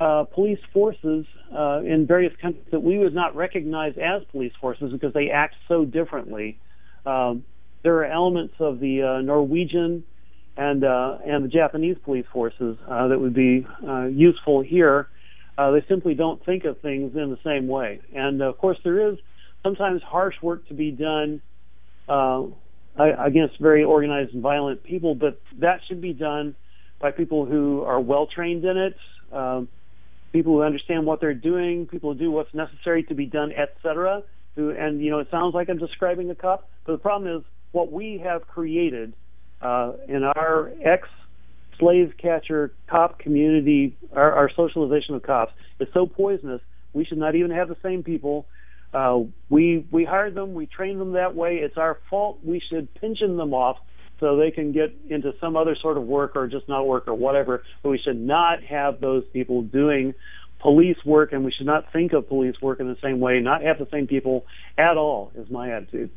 uh, police forces uh, in various countries that we would not recognize as police forces because they act so differently. Um, there are elements of the uh, Norwegian and uh, and the Japanese police forces uh, that would be useful here. they simply don't think of things in the same way, and of course there is sometimes harsh work to be done uh, against very organized and violent people, but that should be done by people who are well trained in it, um, people who understand what they're doing, people who do what's necessary to be done, etc. Who and you know it sounds like I'm describing a cop, but the problem is what we have created uh, in our ex slave catcher cop community, our, our socialization of cops is so poisonous. We should not even have the same people uh, we we hired them, we trained them that way. It's our fault. We should pension them off so they can get into some other sort of work or just not work or whatever. But we should not have those people doing police work, and we should not think of police work in the same way. Not have the same people at all. Is my attitude.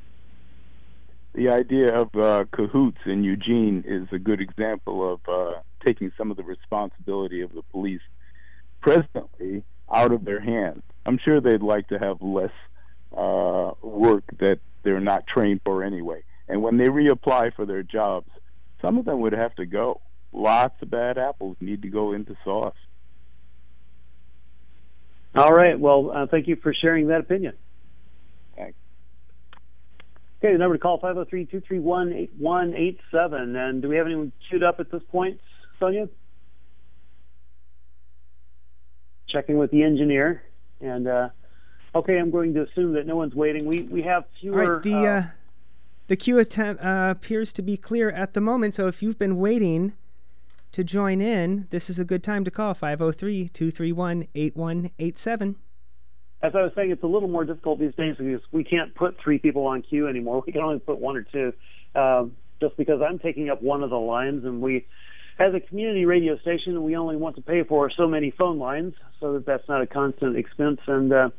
The idea of uh, CAHOOTS in Eugene is a good example of uh, taking some of the responsibility of the police presently out of their hands. I'm sure they'd like to have less uh, work that they're not trained for anyway. And when they reapply for their jobs, some of them would have to go. Lots of bad apples need to go into sauce. All right. Well, uh, thank you for sharing that opinion. Thanks. Okay, the number to call 503-231-8187. And do we have anyone queued up at this point, Sonia? Checking with the engineer. And uh, Okay, I'm going to assume that no one's waiting. We we have fewer. All right, the uh, uh, the queue attempt, uh, appears to be clear at the moment. So if you've been waiting to join in, this is a good time to call 503 231 8187. As I was saying, it's a little more difficult these days because we can't put three people on queue anymore. We can only put one or two, um, just because I'm taking up one of the lines, and we, as a community radio station, we only want to pay for so many phone lines, so that that's not a constant expense, and uh,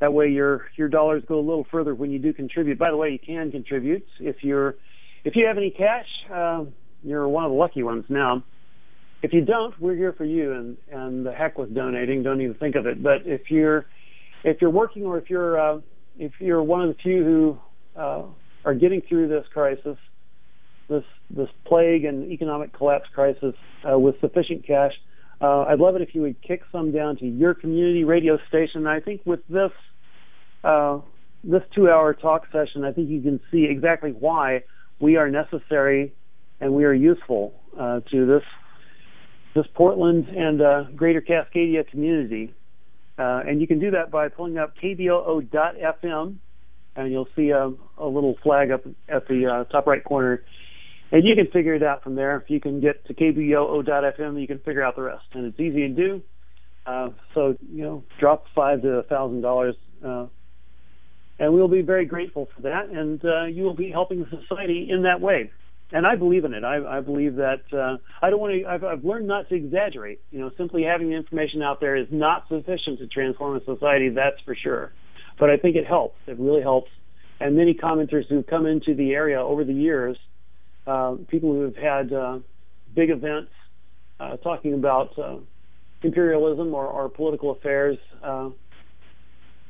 that way your your dollars go a little further when you do contribute. By the way, you can contribute if you're if you have any cash. Uh, you're one of the lucky ones now. If you don't, we're here for you, and and the heck with donating. Don't even think of it. But if you're if you're working or if you're uh, if you're one of the few who uh, are getting through this crisis, this this plague and economic collapse crisis uh, with sufficient cash, uh, I'd love it if you would kick some down to your community radio station. I think with this uh, this two-hour talk session, I think you can see exactly why we are necessary and we are useful uh, to this this Portland and uh, Greater Cascadia community. Uh, and you can do that by pulling up kboo.fm, and you'll see a, a little flag up at the uh, top right corner. And you can figure it out from there. If you can get to kboo.fm, you can figure out the rest. And it's easy to do. Uh, so, you know, drop five to a thousand dollars uh, and we'll be very grateful for that. And uh, you will be helping society in that way and I believe in it. I, I believe that uh, I don't want to. I've, I've learned not to exaggerate. You know, simply having the information out there is not sufficient to transform a society. That's for sure. But I think it helps. It really helps. And many commenters who've come into the area over the years, people who have had uh, big events uh, talking about uh, imperialism or, or political affairs, uh,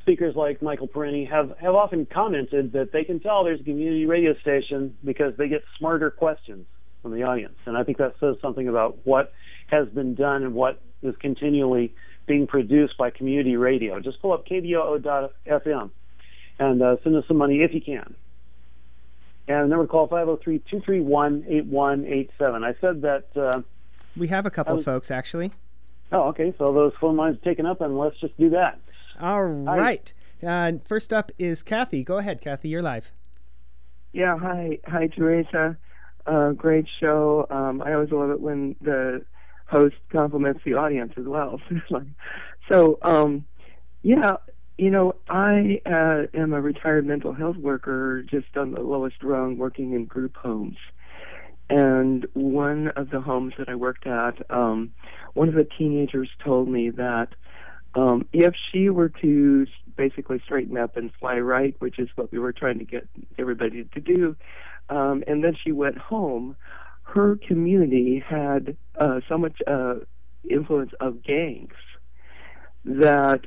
speakers like Michael Parenti have, have often commented that they can tell there's a community radio station because they get smarter questions from the audience. And I think that says something about what has been done and what is continually being produced by community radio. Just pull up kboo.fm and uh, send us some money if you can. And the number to call 503-231-8187. I said that... Uh, we have a couple was, folks, actually. Oh, okay. So those phone lines taken up, and let's just do that. All right. Uh, first up is Kathy. Go ahead, Kathy. You're live. Yeah. Hi. Hi, Teresa. Uh, great show. Um, I always love it when the host compliments the audience as well. so, um, yeah, you know, I uh, am a retired mental health worker, just on the lowest rung, working in group homes. And one of the homes that I worked at, um, one of the teenagers told me that um, if she were to basically straighten up and fly right, which is what we were trying to get everybody to do, um, and then she went home, her community had uh, so much uh, influence of gangs that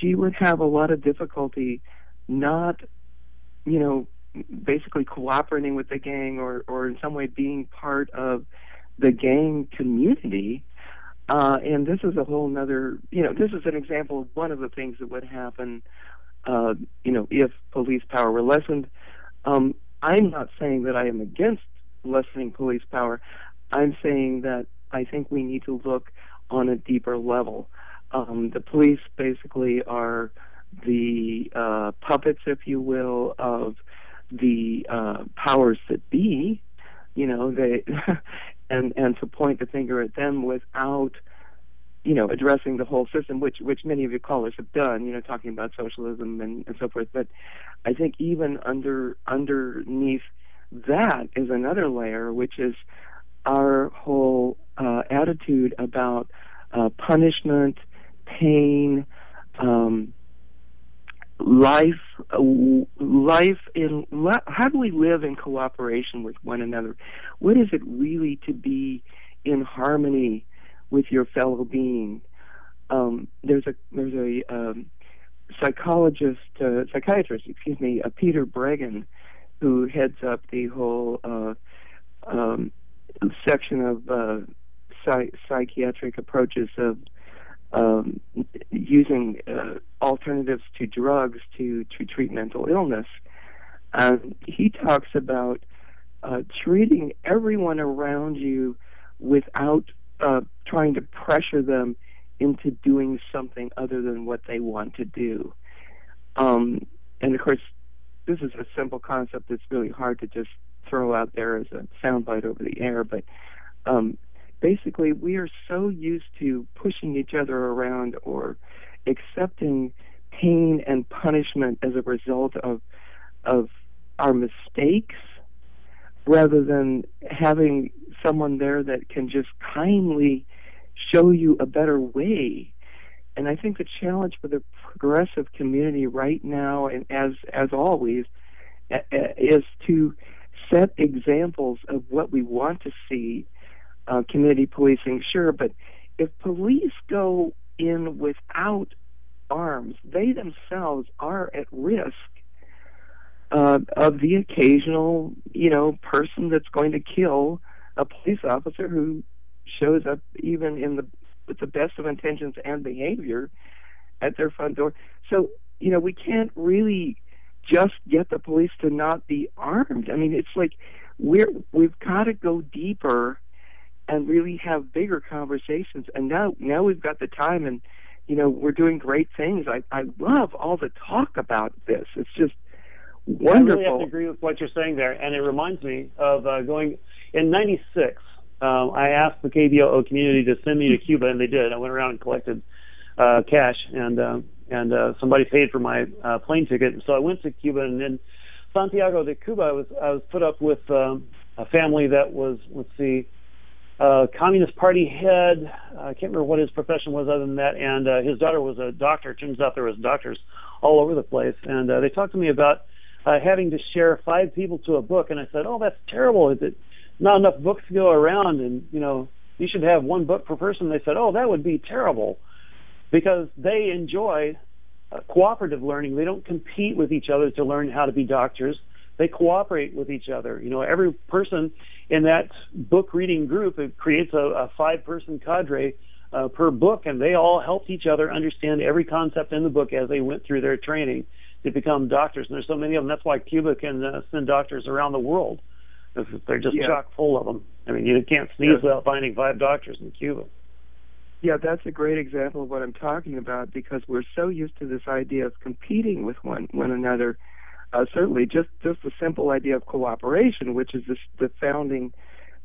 she would have a lot of difficulty not, you know, basically cooperating with the gang or, or in some way being part of the gang community uh, and this is a whole other, you know, this is an example of one of the things that would happen, uh, you know, if police power were lessened. Um, I'm not saying that I am against lessening police power. I'm saying that I think we need to look on a deeper level. Um, the police basically are the uh, puppets, if you will, of the uh, powers that be. You know, they and and to point the finger at them without you know addressing the whole system which which many of your callers have done you know talking about socialism and, and so forth but i think even under underneath that is another layer which is our whole uh, attitude about uh, punishment pain um, life life in how do we live in cooperation with one another? What is it really to be in harmony with your fellow being? Um, there's a there's a um, psychologist uh, psychiatrist excuse me uh, Peter Breggin who heads up the whole uh, um, section of uh, psych- psychiatric approaches of um, using uh, alternatives to drugs to, to treat mental illness. Um, he talks about uh, treating everyone around you without uh, trying to pressure them into doing something other than what they want to do. Um, and of course, this is a simple concept that's really hard to just throw out there as a soundbite over the air, but um, basically, we are so used to pushing each other around or accepting pain and punishment as a result of of our mistakes rather than having someone there that can just kindly show you a better way. And I think the challenge for the progressive community right now, and as as always, is to set examples of what we want to see. Uh, community policing, sure, but if police go in without arms, they themselves are at risk uh, of the occasional, you know, person that's going to kill a police officer who shows up even in the with the best of intentions and behavior at their front door. So, you know, we can't really just get the police to not be armed. I mean, it's like we're we've got to go deeper and really have bigger conversations. And now now we've got the time and you know, we're doing great things. I I love all the talk about this. It's just wonderful. I really have to agree with what you're saying there, and it reminds me of uh, going in '96. Um, I asked the KBOO community to send me to Cuba, and they did. I went around and collected uh, cash, and uh, and uh, somebody paid for my uh, plane ticket. So I went to Cuba, and in Santiago de Cuba, I was I was put up with um, a family that was let's see, uh, Communist Party head. I can't remember what his profession was other than that, and uh, his daughter was a doctor. Turns out there was doctors all over the place, and uh, they talked to me about uh, having to share five people to a book, and I said, "Oh, that's terrible. Is it not enough books to go around, and you know, you should have one book per person." They said, "Oh, that would be terrible," because they enjoy uh, cooperative learning. They don't compete with each other to learn how to be doctors. They cooperate with each other. You know, every person in that book reading group it creates a, a five-person cadre uh, per book, and they all helped each other understand every concept in the book as they went through their training to become doctors. And there's so many of them. That's why Cuba can uh, send doctors around the world. They're just yeah. chock full of them. I mean, you can't sneeze yeah. without finding five doctors in Cuba. Yeah, that's a great example of what I'm talking about because we're so used to this idea of competing with one one another. Uh, certainly, just just the simple idea of cooperation, which is this, the founding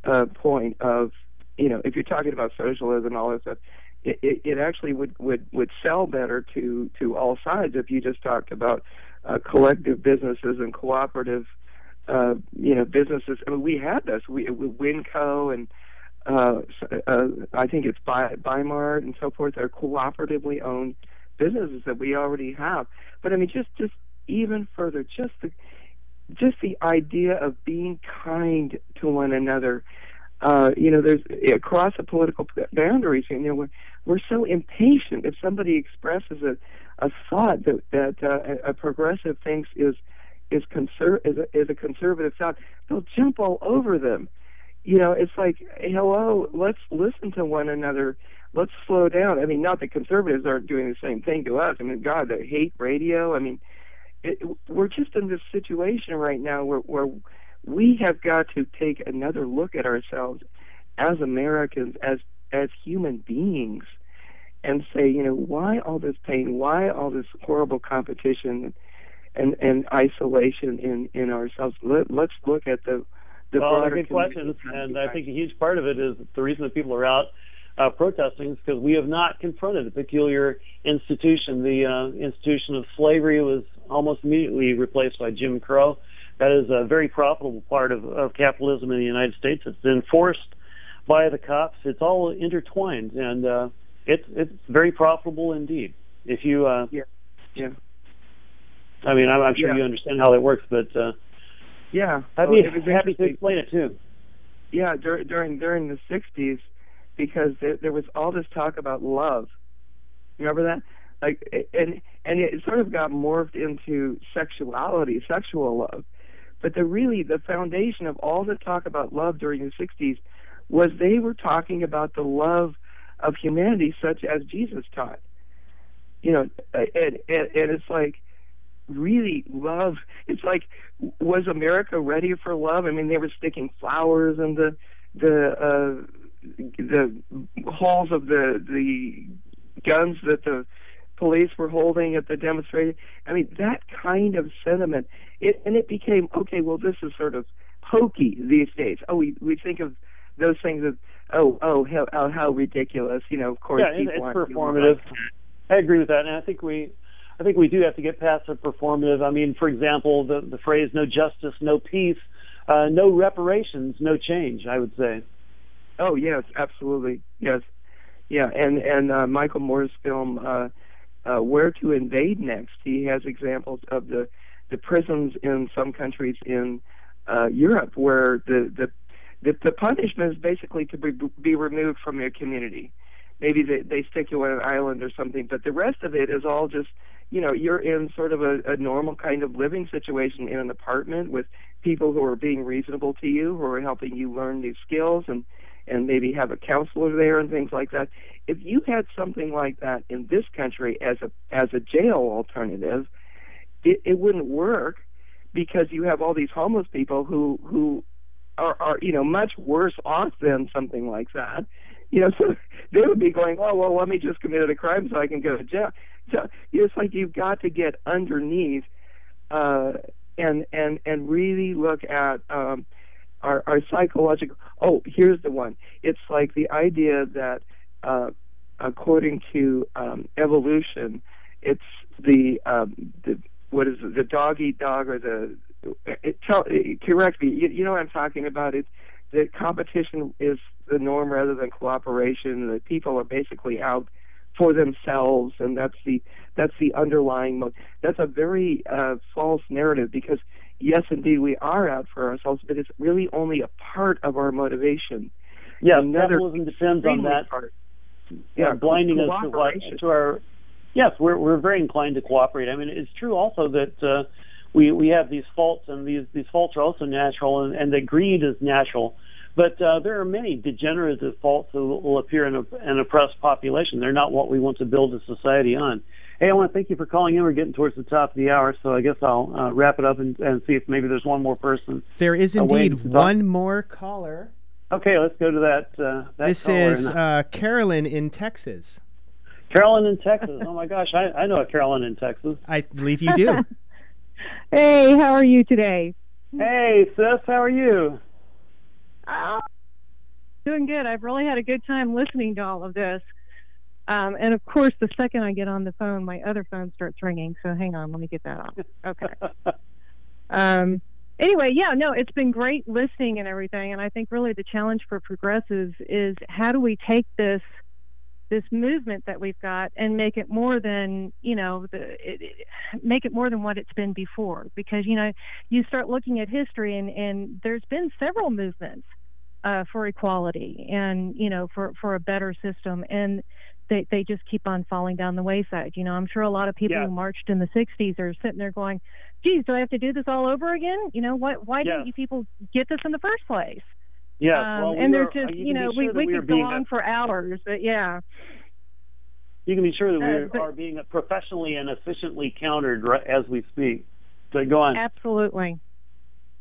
uh, point of you know, if you're talking about socialism and all this stuff, it, it, it actually would, would, would sell better to, to all sides if you just talked about uh, collective businesses and cooperative, uh, you know, businesses. I mean, we had this. We, Winco and uh, uh, I think it's By, Bi-Mart and so forth are cooperatively owned businesses that we already have. But I mean, just just even further, just the just the idea of being kind to one another uh, you know, there's across the political boundaries. You know, we're we're so impatient. If somebody expresses a a thought that that uh, a progressive thinks is is conser- is a, is a conservative thought, they'll jump all over them. You know, it's like, hello, let's listen to one another. Let's slow down. I mean, not that conservatives aren't doing the same thing to us. I mean, God, they hate radio. I mean, it, we're just in this situation right now where where we have got to take another look at ourselves as Americans, as as human beings, and say, you know, why all this pain? Why all this horrible competition and and isolation in in ourselves? Let, let's look at the the well, broader good questions, and I think a huge part of it is the reason that people are out uh, protesting is because we have not confronted a peculiar institution. The uh, institution of slavery was almost immediately replaced by Jim Crow that is a very profitable part of, of capitalism in the United States. It's enforced by the cops. It's all intertwined, and uh, it's it's very profitable indeed. If you, uh, yeah, yeah. I mean, I'm, I'm sure yeah. you understand how that works, but uh, yeah, I'd be well, happy to explain it too. Yeah, dur- during during the '60s, because there, there was all this talk about love. Remember that? Like, and and it sort of got morphed into sexuality, sexual love but the really the foundation of all the talk about love during the 60s was they were talking about the love of humanity such as Jesus taught. You know, and, and, and it's like really love. It's like was America ready for love? I mean, they were sticking flowers in the the uh, the holes of the the guns that the police were holding at the demonstration. I mean, that kind of sentiment. It and it became okay. Well, this is sort of hokey these days. Oh, we we think of those things as oh oh how oh, how ridiculous. You know, of course, yeah, it's performative. I agree with that, and I think we. I think we do have to get past the performative. I mean, for example, the the phrase "no justice, no peace," uh, no reparations, no change. I would say. Oh yes, absolutely, yes, yeah, and and uh, Michael Moore's film uh, uh, "Where to Invade Next," he has examples of the the prisons in some countries in uh, Europe where the, the the the punishment is basically to be, be removed from your community. Maybe they they stick you on an island or something, but the rest of it is all just you know you're in sort of a, a normal kind of living situation in an apartment with people who are being reasonable to you, who are helping you learn new skills and and maybe have a counselor there and things like that. If you had something like that in this country as a as a jail alternative, it, it wouldn't work because you have all these homeless people who who are, are you know much worse off than something like that. You know, so they would be going, oh well, let me just commit a crime so I can go to jail. So it's like you've got to get underneath uh, and and and really look at um, our, our psychological. Oh, here's the one. It's like the idea that, uh, according to um, evolution, it's the um, the what is it, the dog eat dog or the it, tell, it, correct me. You, you know what I'm talking about? It's that competition is the norm rather than cooperation. That people are basically out for themselves, and that's the that's the underlying. Mo- that's a very uh, false narrative because yes, indeed, we are out for ourselves, but it's really only a part of our motivation. Yeah, capitalism depends on that. Part. Yeah, blinding us to what to our. Yes, we're we're very inclined to cooperate. I mean, it's true also that uh, we we have these faults, and these these faults are also natural, and, and that greed is natural. But uh, there are many degenerative faults that will appear in a, an oppressed population. They're not what we want to build a society on. Hey, I want to thank you for calling in. We're getting towards the top of the hour, so I guess I'll uh, wrap it up and, and, see if maybe there's one more person. There is indeed one more caller. Okay, let's go to that. Uh, that this is uh, Carolyn in Texas. Carolyn in Texas. Oh my gosh, I, I know a Carolyn in Texas. I believe you do. hey, how are you today? Hey, sis, how are you? Oh, doing good. I've really had a good time listening to all of this. Um, and of course, the second I get on the phone, my other phone starts ringing. So hang on, let me get that off. Okay. um, anyway, yeah, no, it's been great listening and everything. And I think really the challenge for progressives is how do we take this this movement that we've got and make it more than you know the it, it, make it more than what it's been before because you know you start looking at history and and there's been several movements uh, for equality and you know for for a better system and they they just keep on falling down the wayside. You know, I'm sure a lot of people yeah. who marched in the '60s are sitting there going, "Geez, do I have to do this all over again? You know, what? Why didn't you people get this in the first place?" Yeah, um, well, and they're just you, know we, we, we could go on for hours, but yeah. You can be sure that we uh, but, are being professionally and efficiently countered as we speak. So go on. Absolutely.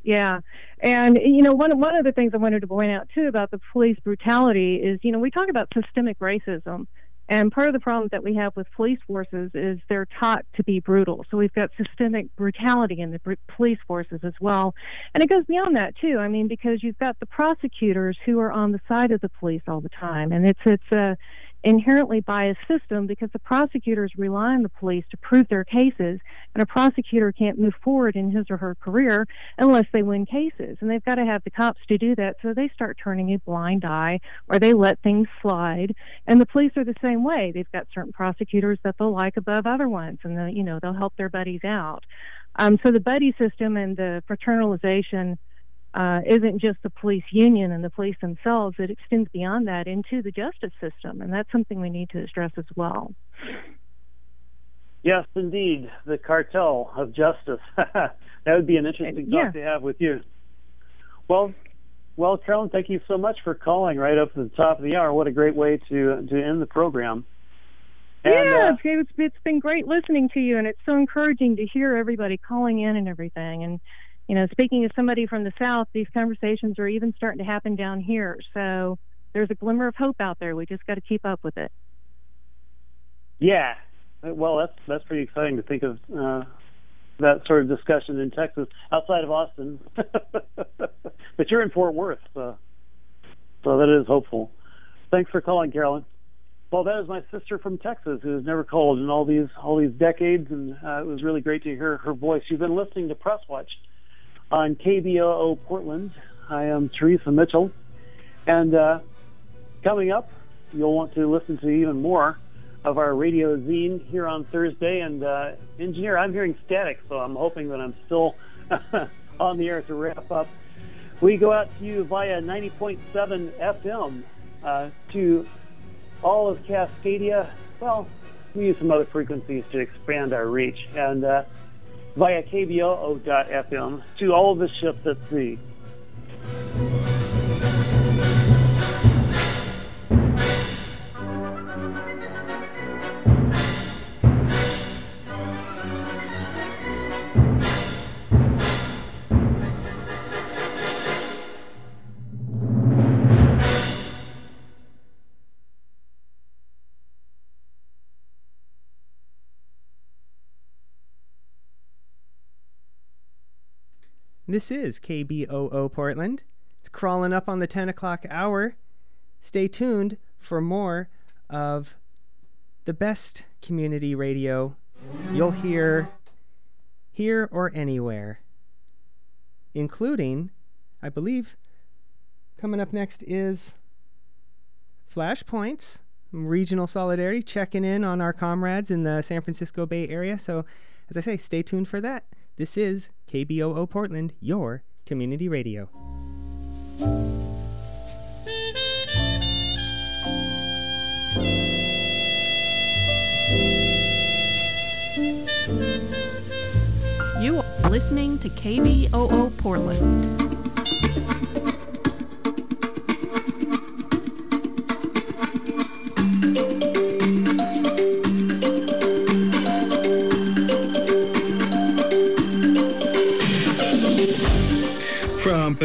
Yeah, and you know one one of the things I wanted to point out too about the police brutality is you know we talk about systemic racism, and part of the problem that we have with police forces is they're taught to be brutal. So we've got systemic brutality in the br- police forces as well. And it goes beyond that too. I mean, because you've got the prosecutors who are on the side of the police all the time. And it's, it's a, inherently biased system because the prosecutors rely on the police to prove their cases, and a prosecutor can't move forward in his or her career unless they win cases. And they've got to have the cops to do that, so they start turning a blind eye or they let things slide. And the police are the same way. They've got certain prosecutors that they'll like above other ones, and the, you know they'll help their buddies out. Um, so the buddy system and the fraternalization uh, isn't just the police union and the police themselves, it extends beyond that into the justice system, and that's something we need to address as well. Yes, indeed, the cartel of justice. that would be an interesting yeah. talk to have with you. Well, well, Carolyn, thank you so much for calling right up to the top of the hour. What a great way to to end the program. And, yeah, uh, it's, it's been great listening to you, and it's so encouraging to hear everybody calling in and everything. And you know, speaking as somebody from the South, these conversations are even starting to happen down here. So there's a glimmer of hope out there. We just got to keep up with it. Yeah, well, that's that's pretty exciting to think of uh, that sort of discussion in Texas outside of Austin. but you're in Fort Worth, so, so that is hopeful. Thanks for calling, Carolyn. Well, that is my sister from Texas who has never called in all these all these decades, and uh, it was really great to hear her voice. You've been listening to Press Watch on KBOO Portland. I am Teresa Mitchell, and uh, coming up, you'll want to listen to even more of our radio zine here on Thursday. And uh, engineer, I'm hearing static, so I'm hoping that I'm still on the air to wrap up. We go out to you via 90.7 FM uh, to all of Cascadia. Well, we use some other frequencies to expand our reach. And uh, via KBOO.FM to all of the ships at sea. This is KBOO Portland. It's crawling up on the 10 o'clock hour. Stay tuned for more of the best community radio you'll hear here or anywhere, including, I believe, coming up next is Flashpoints, regional solidarity, checking in on our comrades in the San Francisco Bay Area. So, as I say, stay tuned for that. This is KBOO Portland, your community radio. You are listening to KBOO Portland.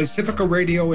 Pacifica Radio